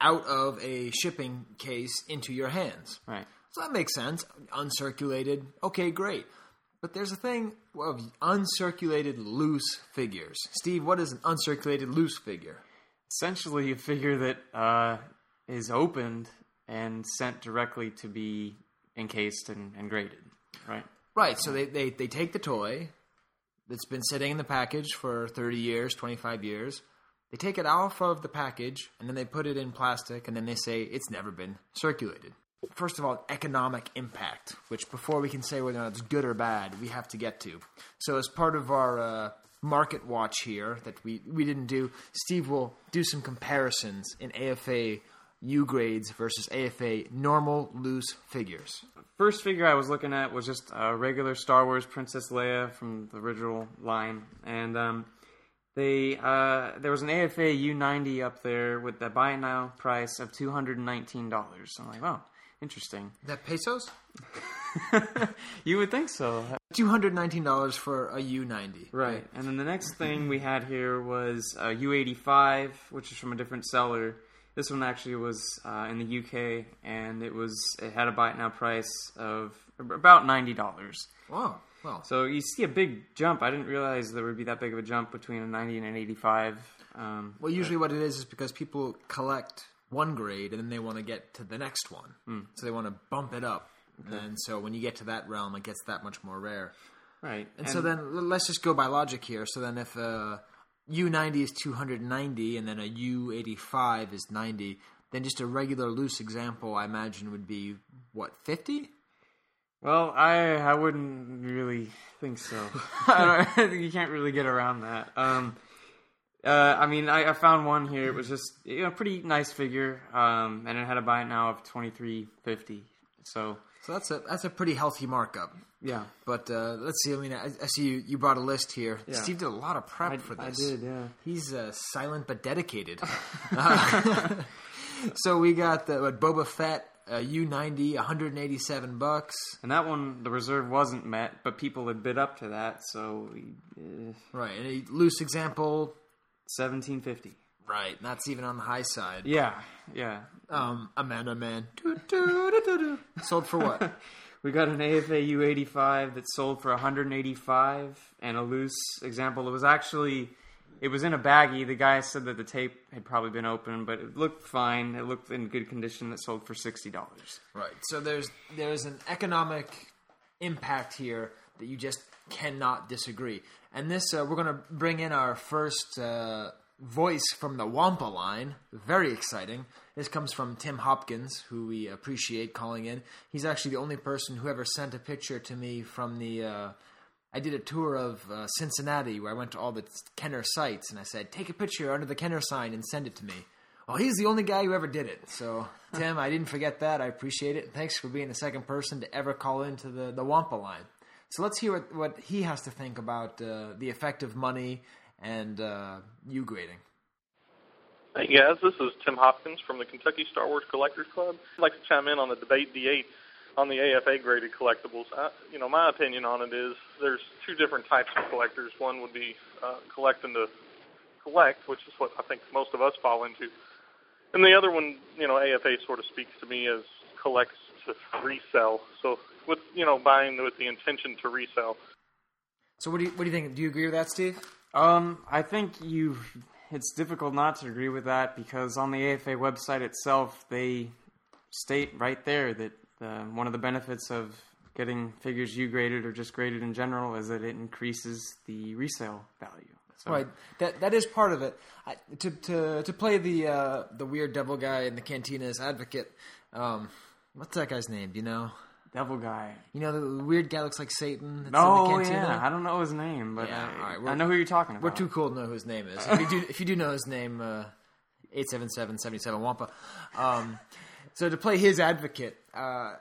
out of a shipping case into your hands. Right. So that makes sense. Uncirculated. Okay, great. But there's a thing of uncirculated loose figures. Steve, what is an uncirculated loose figure? Essentially, a figure that uh, is opened and sent directly to be encased and, and graded, right? Right, so they, they, they take the toy that's been sitting in the package for 30 years, 25 years. They take it off of the package and then they put it in plastic and then they say it's never been circulated. First of all, economic impact, which before we can say whether it's good or bad, we have to get to. So, as part of our uh, market watch here that we, we didn't do, Steve will do some comparisons in AFA U grades versus AFA normal loose figures. First figure I was looking at was just a regular Star Wars Princess Leia from the original line, and um, they uh, there was an AFA U90 up there with the buy now price of two hundred and nineteen dollars. I'm like, wow, interesting. That pesos? you would think so. Two hundred nineteen dollars for a U ninety. Right. And then the next thing we had here was a U85, which is from a different seller. This one actually was uh, in the UK, and it was it had a buy it now price of about ninety dollars. Wow. Well, So you see a big jump. I didn't realize there would be that big of a jump between a ninety and an eighty-five. Um, well, usually what it is is because people collect one grade and then they want to get to the next one, Mm. so they want to bump it up. And so when you get to that realm, it gets that much more rare. Right. And, so then let's just go by logic here. So then if a U90 is 290 and then a U85 is 90, then just a regular loose example, I imagine, would be what 50? Well, I I wouldn't really think so. I, don't, think you can't really get around that. Um, uh, I mean, I, I found one here. It was just you know pretty nice figure, um, and it had a buy it now of twenty three fifty. So So that's a that's a pretty healthy markup. yeah, But uh, let's see. I mean, I, I see you, you brought a list here. Yeah. Steve did a lot of prep I- for I this. did, yeah. He's uh, silent but dedicated. Uh, so we got the what, Boba Fett uh, U90, 187 bucks. and that one the reserve wasn't met, but people had bid up to that, so uh, Right, and a loose example. seventeen fifty. Right, and that's even on the high side. Yeah, yeah. Um, Amanaman. Doo, doo, doo, doo, doo. Sold for what? We got an AFA U85 that sold for 185, and a loose example. It was actually, it was in a baggie. The guy said that the tape had probably been open, but it looked fine. It looked in good condition. That sold for sixty dollars. Right. So there's there's an economic impact here that you just cannot disagree. And this uh, we're going to bring in our first uh, voice from the Wampa line. Very exciting. This comes from Tim Hopkins, who we appreciate calling in. He's actually the only person who ever sent a picture to me from the. Uh, I did a tour of uh, Cincinnati where I went to all the Kenner sites, and I said, "Take a picture under the Kenner sign and send it to me." Well, he's the only guy who ever did it. So, Tim, I didn't forget that. I appreciate it. Thanks for being the second person to ever call into the, the Wampa line. So let's hear what, what he has to think about uh, the effect of money and uh, U grading. Hey guys, this is Tim Hopkins from the Kentucky Star Wars Collectors Club. I'd like to chime in on the debate D8 on the AFA graded collectibles. I, you know, my opinion on it is there's two different types of collectors. One would be uh, collecting to collect, which is what I think most of us fall into, and the other one, you know, AFA sort of speaks to me as collects to resell. So with you know buying with the intention to resell. So what do you what do you think? Do you agree with that, Steve? Um, I think you. It's difficult not to agree with that because on the AFA website itself, they state right there that uh, one of the benefits of getting figures U graded or just graded in general is that it increases the resale value. So, Right. That that is part of it. I, to to to play the uh, the weird devil guy in the cantina's advocate. Um, what's that guy's name? Do you know? Devil guy. You know the weird guy looks like Satan. That's Oh in the cantina? yeah, I don't know his name, but Yeah, I, I know who you're talking about. We're too cool to know who his name is. If you do, if you do know his name, uh, eight seven seven seventy seven Wampa. Um, so to play his advocate, uh,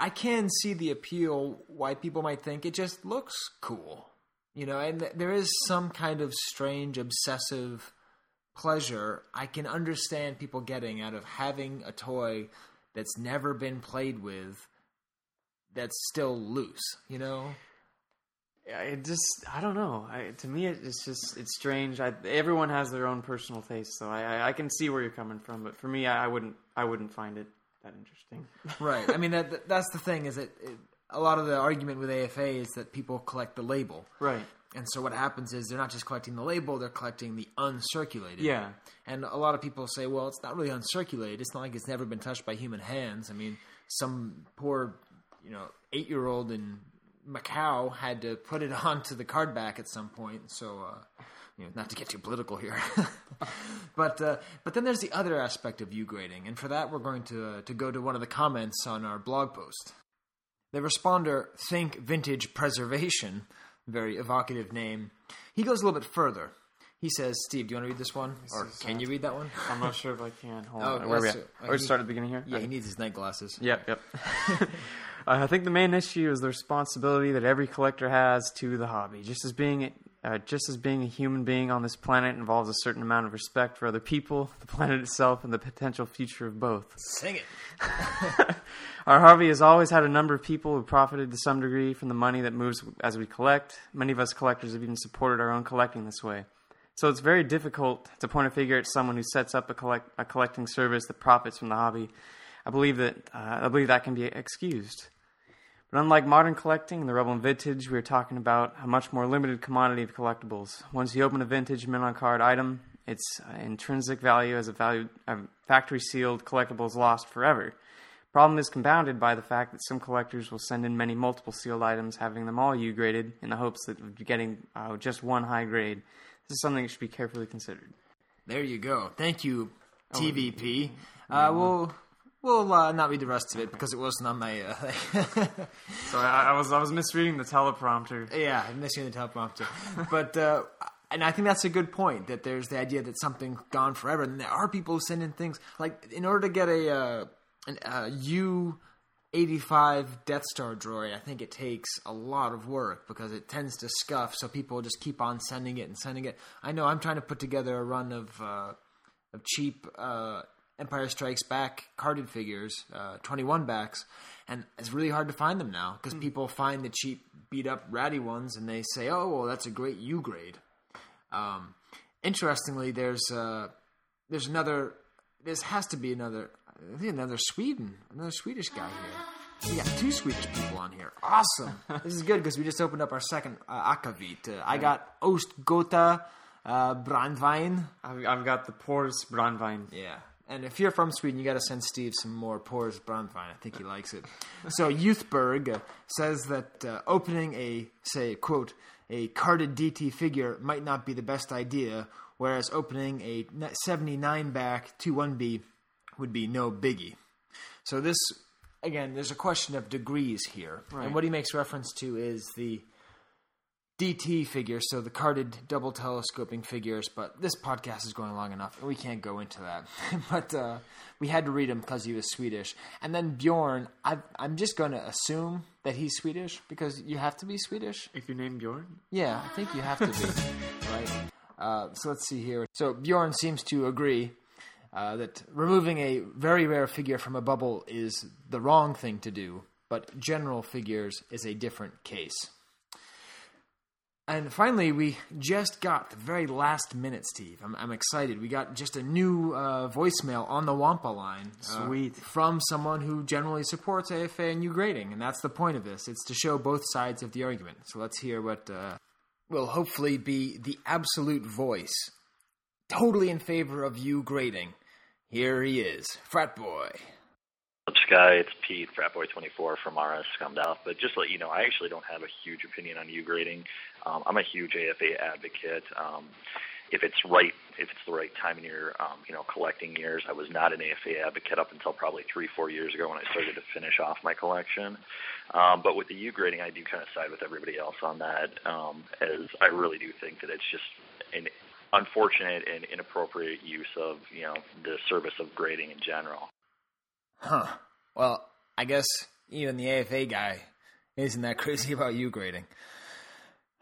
I can see the appeal. Why people might think it just looks cool, you know, and th- there is some kind of strange obsessive pleasure I can understand people getting out of having a toy that's never been played with that's still loose, you know. It just I don't know. I, to me, it's just it's strange. I, everyone has their own personal taste, so I, I, can see where you're coming from. But for me, I, I wouldn't I wouldn't find it that interesting. right. I mean, that, that- that's the thing is that it, a lot of the argument with AFA is that people collect the label. Right. And so what happens is they're not just collecting the label; they're collecting the uncirculated. Yeah. And a lot of people say, "Well, it's not really uncirculated. It's not like it's never been touched by human hands." I mean, some poor, you know, eight-year-old in Macau had to put it onto the card back at some point. So, uh, you know, not to get too political here, but uh, but then there's the other aspect of U grading, and for that we're going to uh, to go to one of the comments on our blog post. The responder, Think Vintage Preservation, very evocative name. He goes a little bit further. He says, "Steve, do you want to read this one, or can uh, you read that one?" I'm not sure if I can. Hold Oh, on. Where are we at? Or he- start at the beginning here? Yeah, he needs his night glasses. Yep, yep. Uh, I think the main issue is the responsibility that every collector has to the hobby. Just as being uh, just as being a human being on this planet involves a certain amount of respect for other people, the planet itself, and the potential future of both. Sing it. Our hobby has always had a number of people who profited to some degree from the money that moves as we collect. Many of us collectors have even supported our own collecting this way. So it's very difficult to point a finger at someone who sets up a, collect, a collecting service that profits from the hobby. I believe that uh, I believe that can be excused. But unlike modern collecting and the Rebel and Vintage, we are talking about a much more limited commodity of collectibles. Once you open a vintage mint on card item, its uh, intrinsic value as a value a factory sealed collectible is lost forever. Problem is compounded by the fact that some collectors will send in many multiple sealed items, having them all U graded in the hopes that of getting uh, just one high grade. This is something that should be carefully considered. There you go. Thank you, Oh, TVP. Uh, we'll we'll uh, not read the rest of it because it wasn't on my. Uh, So I, I was I was misreading the teleprompter. yeah, I'm missing the teleprompter. but uh, and I think that's a good point that there's the idea that something's gone forever, and there are people sending things like in order to get a uh, an uh, U. 85 Death Star droid, I think it takes a lot of work because it tends to scuff, so people just keep on sending it and sending it. I know I'm trying to put together a run of uh, of cheap uh, Empire Strikes Back carded figures, uh, 21 backs, and it's really hard to find them now because people find the cheap, beat up, ratty ones and they say, "Oh, well, that's a great U grade." Um, interestingly, there's uh, there's another. This has to be another. I think another Sweden, another Swedish guy here. We got two Swedish people on here. Awesome. this is good because we just opened up our second uh, Akavit. Uh, I got Ostgota uh, Brandwein. I've, I've got the Pors Brandwein. Yeah. And if you're from Sweden, you got to send Steve some more Pors Brandwein. I think he likes it. So Youthberg says that uh, opening a, say, quote, a carded DT figure might not be the best idea, whereas opening a 79 back 2-1B would be no biggie. So this, again, there's a question of degrees here. Right. And what he makes reference to is the DT figures, so the carded double telescoping figures, but this podcast is going long enough, and we can't go into that. but uh, we had to read him because he was Swedish. And then Bjorn, I, I'm just going to assume that he's Swedish because you have to be Swedish. If you name Bjorn? Yeah, I think you have to be, right? Uh, so let's see here. So Bjorn seems to agree uh, that removing a very rare figure from a bubble is the wrong thing to do, but general figures is a different case. And finally, we just got the very last minute, Steve. I'm, I'm excited. We got just a new uh, voicemail on the Wampa line. uh, Sweet. from someone who generally supports AFA and U grading. And that's the point of this. It's to show both sides of the argument. So let's hear what uh, will hopefully be the absolute voice. Totally in favor of U grading. Here he is, Frat Boy. What's up, Sky? It's Pete, Fratboy24 from RS Scummed Out. But just to let you know, I actually don't have a huge opinion on U grading. Um, I'm a huge AFA advocate. Um, if it's right, if it's the right time in your, um, you know, collecting years. I was not an AFA advocate up until probably three, four years ago when I started to finish off my collection. Um, but with the U grading, I do kind of side with everybody else on that, um, as I really do think that it's just an unfortunate and inappropriate use of, you know, the service of grading in general. Huh. Well, I guess even the AFA guy isn't that crazy about U grading.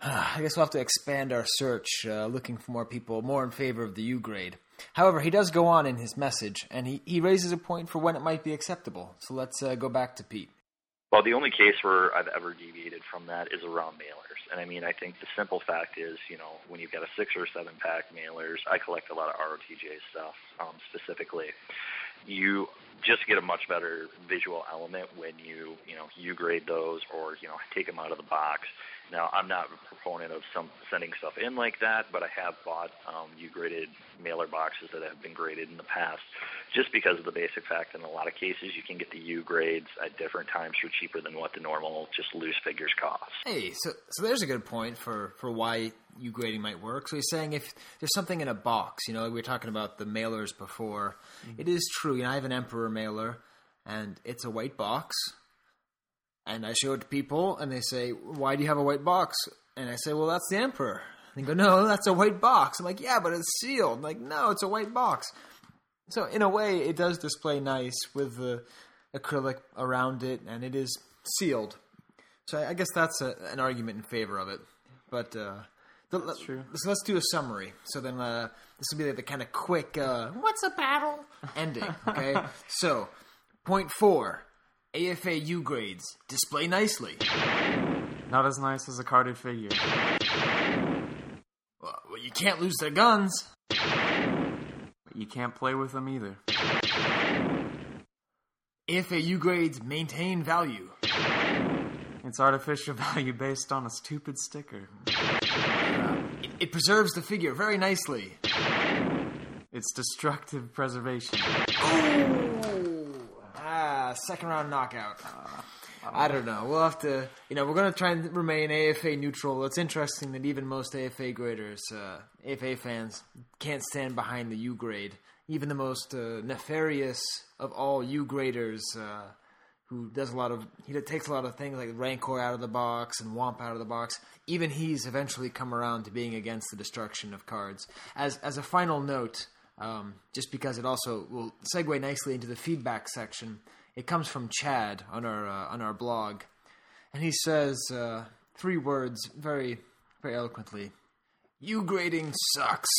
I guess we'll have to expand our search, uh, looking for more people more in favor of the U grade. However, he does go on in his message, and he, he raises a point for when it might be acceptable. So let's uh, go back to Pete. Well, the only case where I've ever deviated from that is around mailers. And I mean, I think the simple fact is, you know, when you've got a six or seven pack mailers, I collect a lot of ROTJ stuff um, specifically. you just get a much better visual element when you you know you grade those or you know take them out of the box. Now I'm not a proponent of some sending stuff in like that, but I have bought um, U graded mailer boxes that have been graded in the past, just because of the basic fact that in a lot of cases you can get the U grades at different times for cheaper than what the normal just loose figures cost. Hey, so so there's a good point for for why U grading might work. So he's saying if there's something in a box, you know, we were talking about the mailers before. It is true. You know, I have an Emperor mailer, and it's a white box. And I show it to people, and they say, "Why do you have a white box?" And I say, "Well, that's the Emperor." And they go, "No, that's a white box." I'm like, "Yeah, but it's sealed." I'm like, "No, it's a white box." So in a way, it does display nice with the acrylic around it, and it is sealed. So I I guess that's a, an argument in favor of it. But uh, the, that's true. So let's do a summary. So then uh, this will be the kind of quick uh, "What's a battle?" ending. Okay. so point four: AFA U grades display nicely. Not as nice as a carded figure. Well, well, you can't lose their guns. But you can't play with them either. AFA U grades maintain value. It's artificial value based on a stupid sticker. It, preserves the figure very nicely. It's destructive preservation. Ah, second round knockout. I don't know. We'll have to, you know, we're going to try and remain AFA neutral. It's interesting that even most AFA graders, uh, AFA fans, can't stand behind the U grade. Even the most uh, nefarious of all U graders, uh, who does a lot of, he takes a lot of things like Rancor out of the box and Womp out of the box. Even he's eventually come around to being against the destruction of cards. As as a final note, um, just because it also will segue nicely into the feedback section. It comes from Chad on our uh, on our blog, and he says uh, three words very very eloquently. You grading sucks.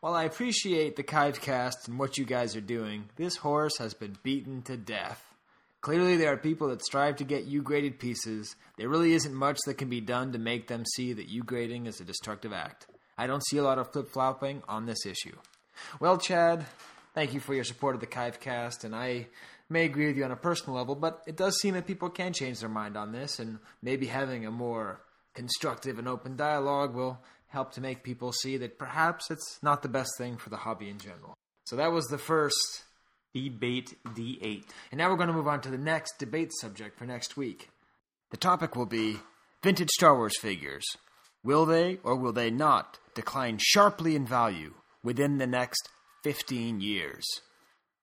While I appreciate the 'Chive Cast and what you guys are doing, this horse has been beaten to death. Clearly, there are people that strive to get U graded pieces. There really isn't much that can be done to make them see that U grading is a destructive act. I don't see a lot of flip flopping on this issue. Well, Chad, thank you for your support of the 'Chive Cast, and I may agree with you on a personal level, but it does seem that people can change their mind on this, and maybe having a more constructive and open dialogue will help to make people see that perhaps it's not the best thing for the hobby in general. So that was the first debate D8. And now we're going to move on to the next debate subject for next week. The topic will be vintage Star Wars figures. Will they or will they not decline sharply in value within the next 15 years?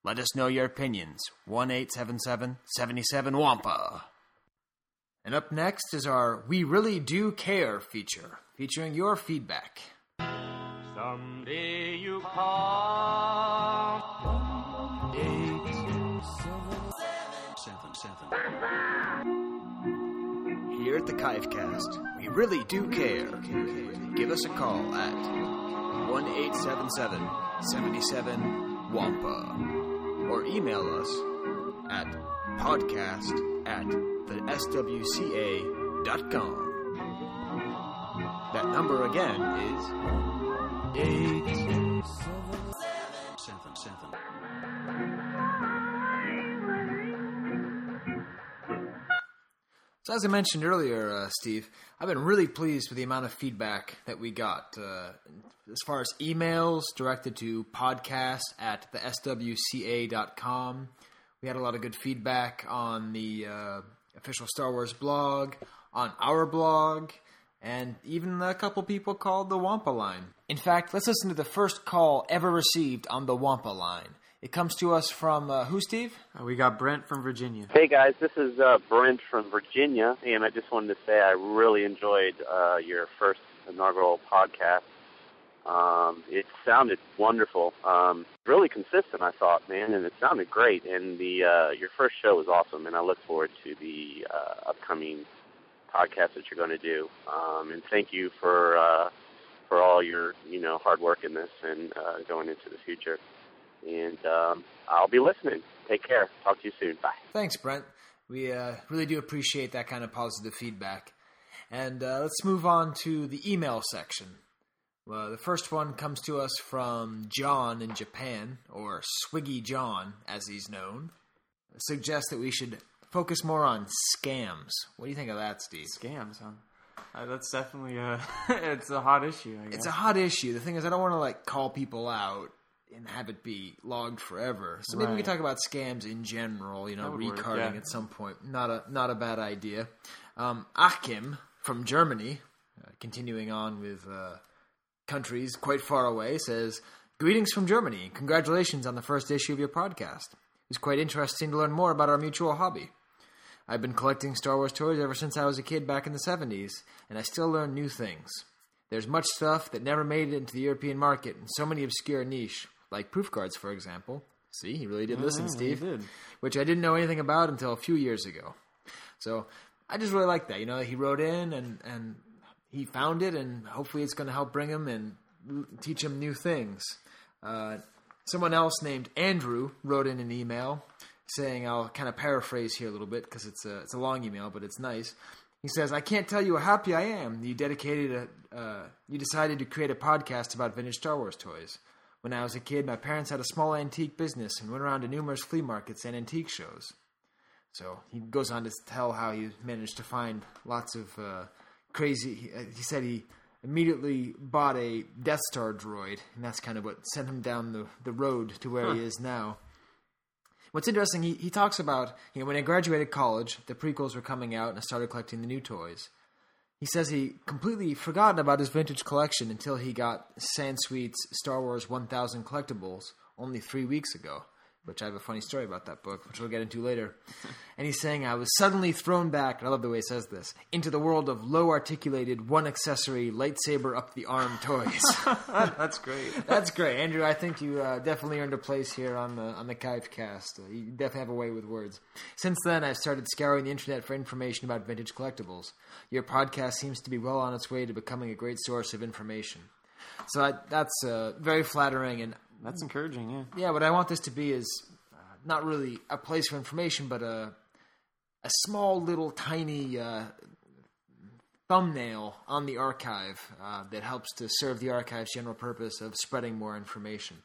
Let us know your opinions. 1 877 77 Wampa. And up next is our We Really Do Care feature, featuring your feedback. Someday you call. The 'Chive Cast, we really do care. Give us a call at 1 877 77 Wampa or email us at podcast at the swca.com. That number again is Eight, seven, seven. So, as I mentioned earlier, uh, Steve, I've been really pleased with the amount of feedback that we got. Uh, as far as emails directed to podcast at the swca.com, we had a lot of good feedback on the uh, official Star Wars blog, on our blog, and even a couple people called the Wampa line. In fact, let's listen to the first call ever received on the Wampa line. It comes to us from uh, who, Steve? Uh, we got Brent from Virginia. Hey guys, this is uh, Brent from Virginia, and I just wanted to say I really enjoyed uh, your first inaugural podcast. Um, it sounded wonderful, um, really consistent. I thought, man, and it sounded great. And the uh, your first show was awesome, and I look forward to the uh, upcoming podcast that you're going to do. Um, and thank you for uh, for all your you know hard work in this and uh, going into the future. And um, I'll be listening. Take care. Talk to you soon. Bye. Thanks, Brent. We uh, really do appreciate that kind of positive feedback. And uh, let's move on to the email section, Well, the first one comes to us from John in Japan, or Swiggy John, as he's known. Suggests that we should focus more on scams. What do you think of that, Steve? Scams, huh? Uh, that's definitely a it's a hot issue. I guess. It's a hot issue. The thing is, I don't want to like call people out and have it be logged forever. So maybe we Right. can talk about scams in general. You know, That would work, recarding yeah. at some point. Not a not a bad idea. Um, Achim from Germany, uh, continuing on with uh, countries quite far away, says, "Greetings from Germany. Congratulations on the first issue of your podcast. It's quite interesting to learn more about our mutual hobby." I've been collecting Star Wars toys ever since I was a kid back in the 70s, and I still learn new things. There's much stuff that never made it into the European market, and so many obscure niche, like proof cards, for example. See, he really did Yeah, listen, he Steve. did. Which I didn't know anything about until a few years ago. So I just really like that. You know, he wrote in and, and he found it, and hopefully it's going to help bring him and teach him new things. Uh, someone else named Andrew wrote in an email saying, I'll kind of paraphrase here a little bit because it's a, it's a long email, but it's nice. He says, I can't tell you how happy I am you dedicated a, uh, you decided to create a podcast about vintage Star Wars toys. When I was a kid, my parents had a small antique business and went around to numerous flea markets and antique shows. So he goes on to tell how he managed to find lots of uh, crazy. He, uh, said he immediately bought a Death Star droid, and that's kind of what sent him down the, the road to where he is now. What's interesting, he, he talks about you know when I graduated college, the prequels were coming out, and I started collecting the new toys. He says he completely forgotten about his vintage collection until he got Sansweet's Star Wars 1000 collectibles only three weeks ago, which I have a funny story about that book, which we'll get into later. and he's saying, I was suddenly thrown back, and I love the way he says this, into the world of low articulated, one accessory, lightsaber up the arm toys. That's great. That's great, Andrew. I think you uh, definitely earned a place here on the on the 'Chive Cast. Uh, you definitely have a way with words. Since then, I've started scouring the internet for information about vintage collectibles. Your podcast seems to be well on its way to becoming a great source of information. So that's uh, very flattering, and That's encouraging. Yeah. yeah, what I want this to be is uh, not really a place for information, but a a small little tiny uh, thumbnail on the archive uh, that helps to serve the archive's general purpose of spreading more information.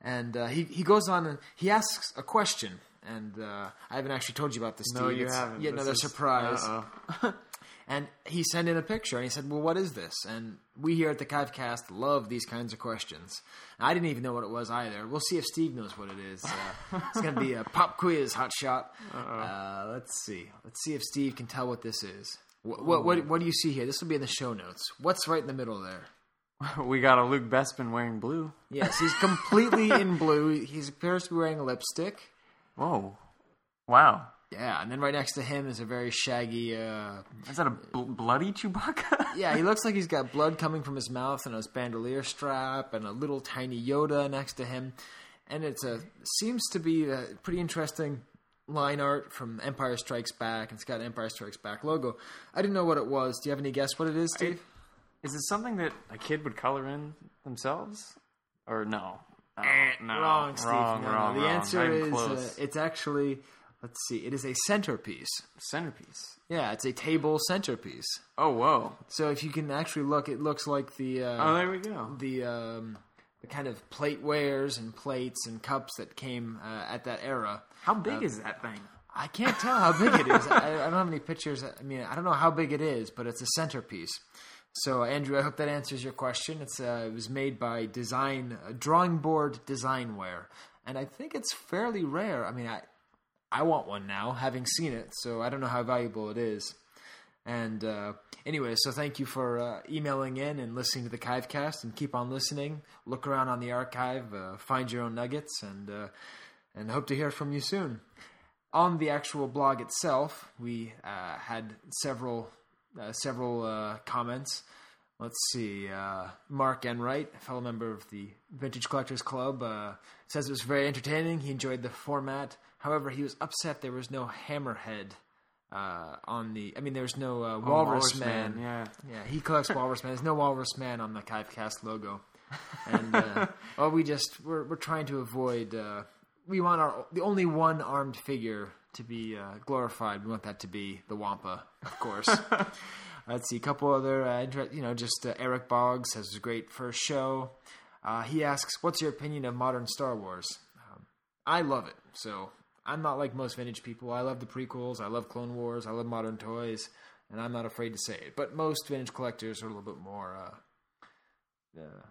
And uh, he he goes on and he asks a question, and uh, I haven't actually told you about this. No, Steve. you It's haven't. Yet This another is- surprise. And he sent in a picture and he said, Well, what is this? And we here at the 'Chive Cast love these kinds of questions. I didn't even know what it was either. We'll see if Steve knows what it is. Uh, it's going to be a pop quiz, hot shot. Uh, let's see. Let's see if Steve can tell what this is. What, what, what, what do you see here? This will be in the show notes. What's right in the middle there? we got a Luke Bespin wearing blue. Yes, he's completely in blue. He appears to be wearing lipstick. Whoa. Wow. Yeah, and then right next to him is a very shaggy. Uh, Is that a bl- bloody Chewbacca? yeah, he looks like he's got blood coming from his mouth and his bandolier strap and a little tiny Yoda next to him, and it's a seems to be a pretty interesting line art from Empire Strikes Back. It's got an Empire Strikes Back logo. I didn't know what it was. Do you have any guess what it is, Steve? Is it something that a kid would color in themselves? Or no? No, no. wrong, Steve. Wrong, no, wrong, no. The wrong. answer is uh, it's actually let's see. It is a centerpiece. centerpiece. Yeah, it's a table centerpiece. Oh, whoa. So if you can actually look, it looks like the uh, Oh, there we go. the um, the kind of platewares and plates and cups that came uh, at that era. How big Uh, is that thing? I can't tell how big it is. I, I don't have any pictures. I mean, I don't know how big it is, but it's a centerpiece. So, Andrew, I hope that answers your question. It's uh, it was made by Design uh, Drawing Board Designware, and I think it's fairly rare. I mean, I I want one now, having seen it, so I don't know how valuable it is. And uh, anyway, so thank you for uh, emailing in and listening to the 'Chive Cast, and keep on listening. Look around on the archive, uh, find your own nuggets, and uh, and hope to hear from you soon. On the actual blog itself, we uh, had several uh, several comments. Let's see. Mark Enright, a fellow member of the Vintage Collectors Club, says it was very entertaining. He enjoyed the format. However, he was upset there was no hammerhead uh, on the. I mean, there was no uh, Walrus, Walrus Man. Man, yeah. yeah. He collects Walrus Man. There's no Walrus Man on the 'Chive Cast logo, and uh, well, we just we're we're trying to avoid. Uh, we want our the only one armed figure to be uh, glorified. We want that to be the Wampa, of course. Let's see, a couple other, uh, inter- you know, just uh, Eric Boggs has a great first show. Uh, he asks, "What's your opinion of modern Star Wars?" Um, I love it. So I'm not like most vintage people. I love the prequels. I love Clone Wars. I love modern toys, and I'm not afraid to say it. But most vintage collectors are a little bit more uh, uh,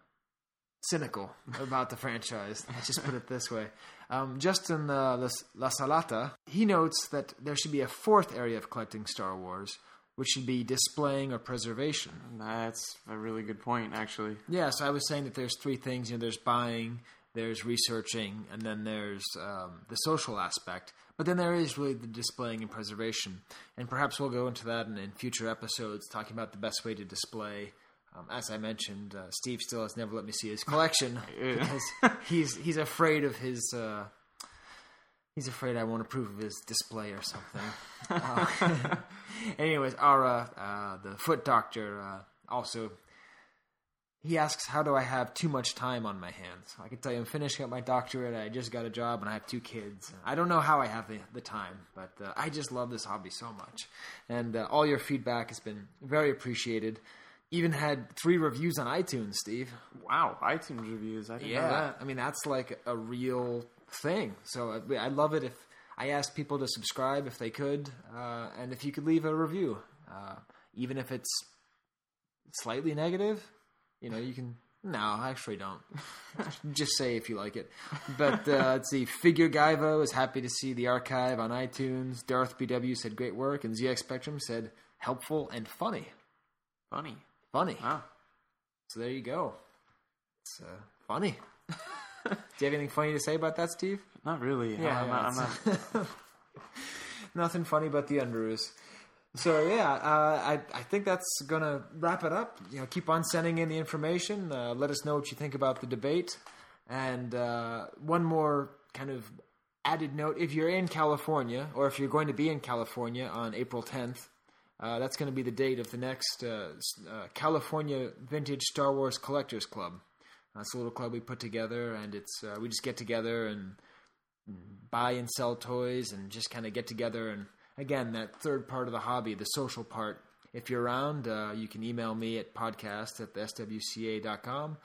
cynical about the franchise. Let's just put it this way. Um, Justin uh, La, La Salata he notes that there should be a fourth area of collecting Star Wars, which should be displaying or preservation. That's a really good point, actually. Yeah, so I was saying that there's three things. You know, there's buying, there's researching, and then there's um, the social aspect. But then there is really the displaying and preservation. And perhaps we'll go into that in, in future episodes, talking about the best way to display. Um, as I mentioned, uh, Steve still has never let me see his collection because he's he's afraid of his. Uh, he's afraid I won't approve of his display or something. Uh, anyways, Ara, uh, the foot doctor, uh, also he asks, "How do I have too much time on my hands?" I can tell you, I'm finishing up my doctorate. I just got a job, and I have two kids. I don't know how I have the, the time, but uh, I just love this hobby so much. And uh, all your feedback has been very appreciated. Even had three reviews on iTunes, Steve. Wow, iTunes reviews. I didn't yeah, know that. I mean that's like a real thing. So I, I love it if I ask people to subscribe if they could, uh, and if you could leave a review, uh, even if it's slightly negative. You know, you can. No, I actually, don't. Just say if you like it. But uh, let's see. Figure Guyvo is happy to see the archive on iTunes. Darth BW said great work, and ZX Spectrum said helpful and funny. Funny, funny. Wow. So there you go. It's uh, funny. Do you have anything funny to say about that, Steve? Not really. Yeah, I'm, yeah, not, I'm not. Nothing funny about the Underoos. So yeah, uh, I I think that's gonna wrap it up. You know, keep on sending in the information. Uh, let us know what you think about the debate. And uh, one more kind of added note: if you're in California, or if you're going to be in California on April 10th, uh, that's going to be the date of the next uh, uh, California Vintage Star Wars Collectors Club. That's a little club we put together, and it's we just get together and buy and sell toys, and just kind of get together and again, that third part of the hobby, the social part. If you're around, uh, you can email me at podcast at swca.com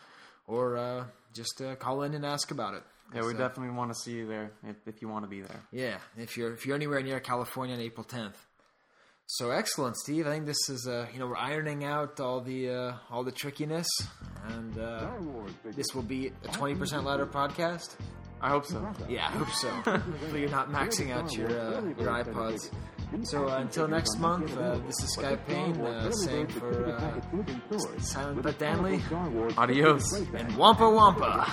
or uh, just uh, call in and ask about it. Yeah, we So- definitely want to see you there if, if you want to be there. Yeah, if you're if you're anywhere near California on April 10th. So excellent, Steve. I think this is uh, you know we're ironing out all the uh, all the trickiness, and uh, this will be a 20% louder podcast. I hope so. Yeah, I hope so. Hopefully you're not maxing out your uh, your iPods. So uh, until next month, uh, this is Sky Payne uh, saying for uh, Silent but Danley, Adios. and Wampa Wampa.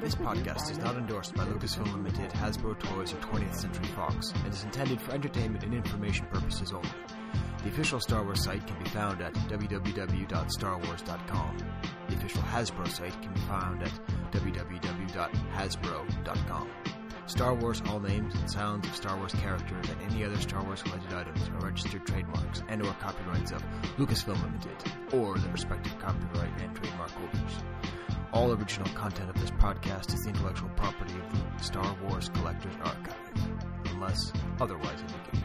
This podcast is not endorsed by Lucasfilm Limited, Hasbro Toys, or 20th Century Fox, and is intended for entertainment and information purposes only. The official Star Wars site can be found at www.starwars.com. The official Hasbro site can be found at www.hasbro.com. Star Wars, all names and sounds of Star Wars characters and any other Star Wars related items are registered trademarks and or copyrights of Lucasfilm Limited or the respective copyright and trademark holders. All original content of this podcast is the intellectual property of the Star Wars Collectors Archive, unless otherwise indicated.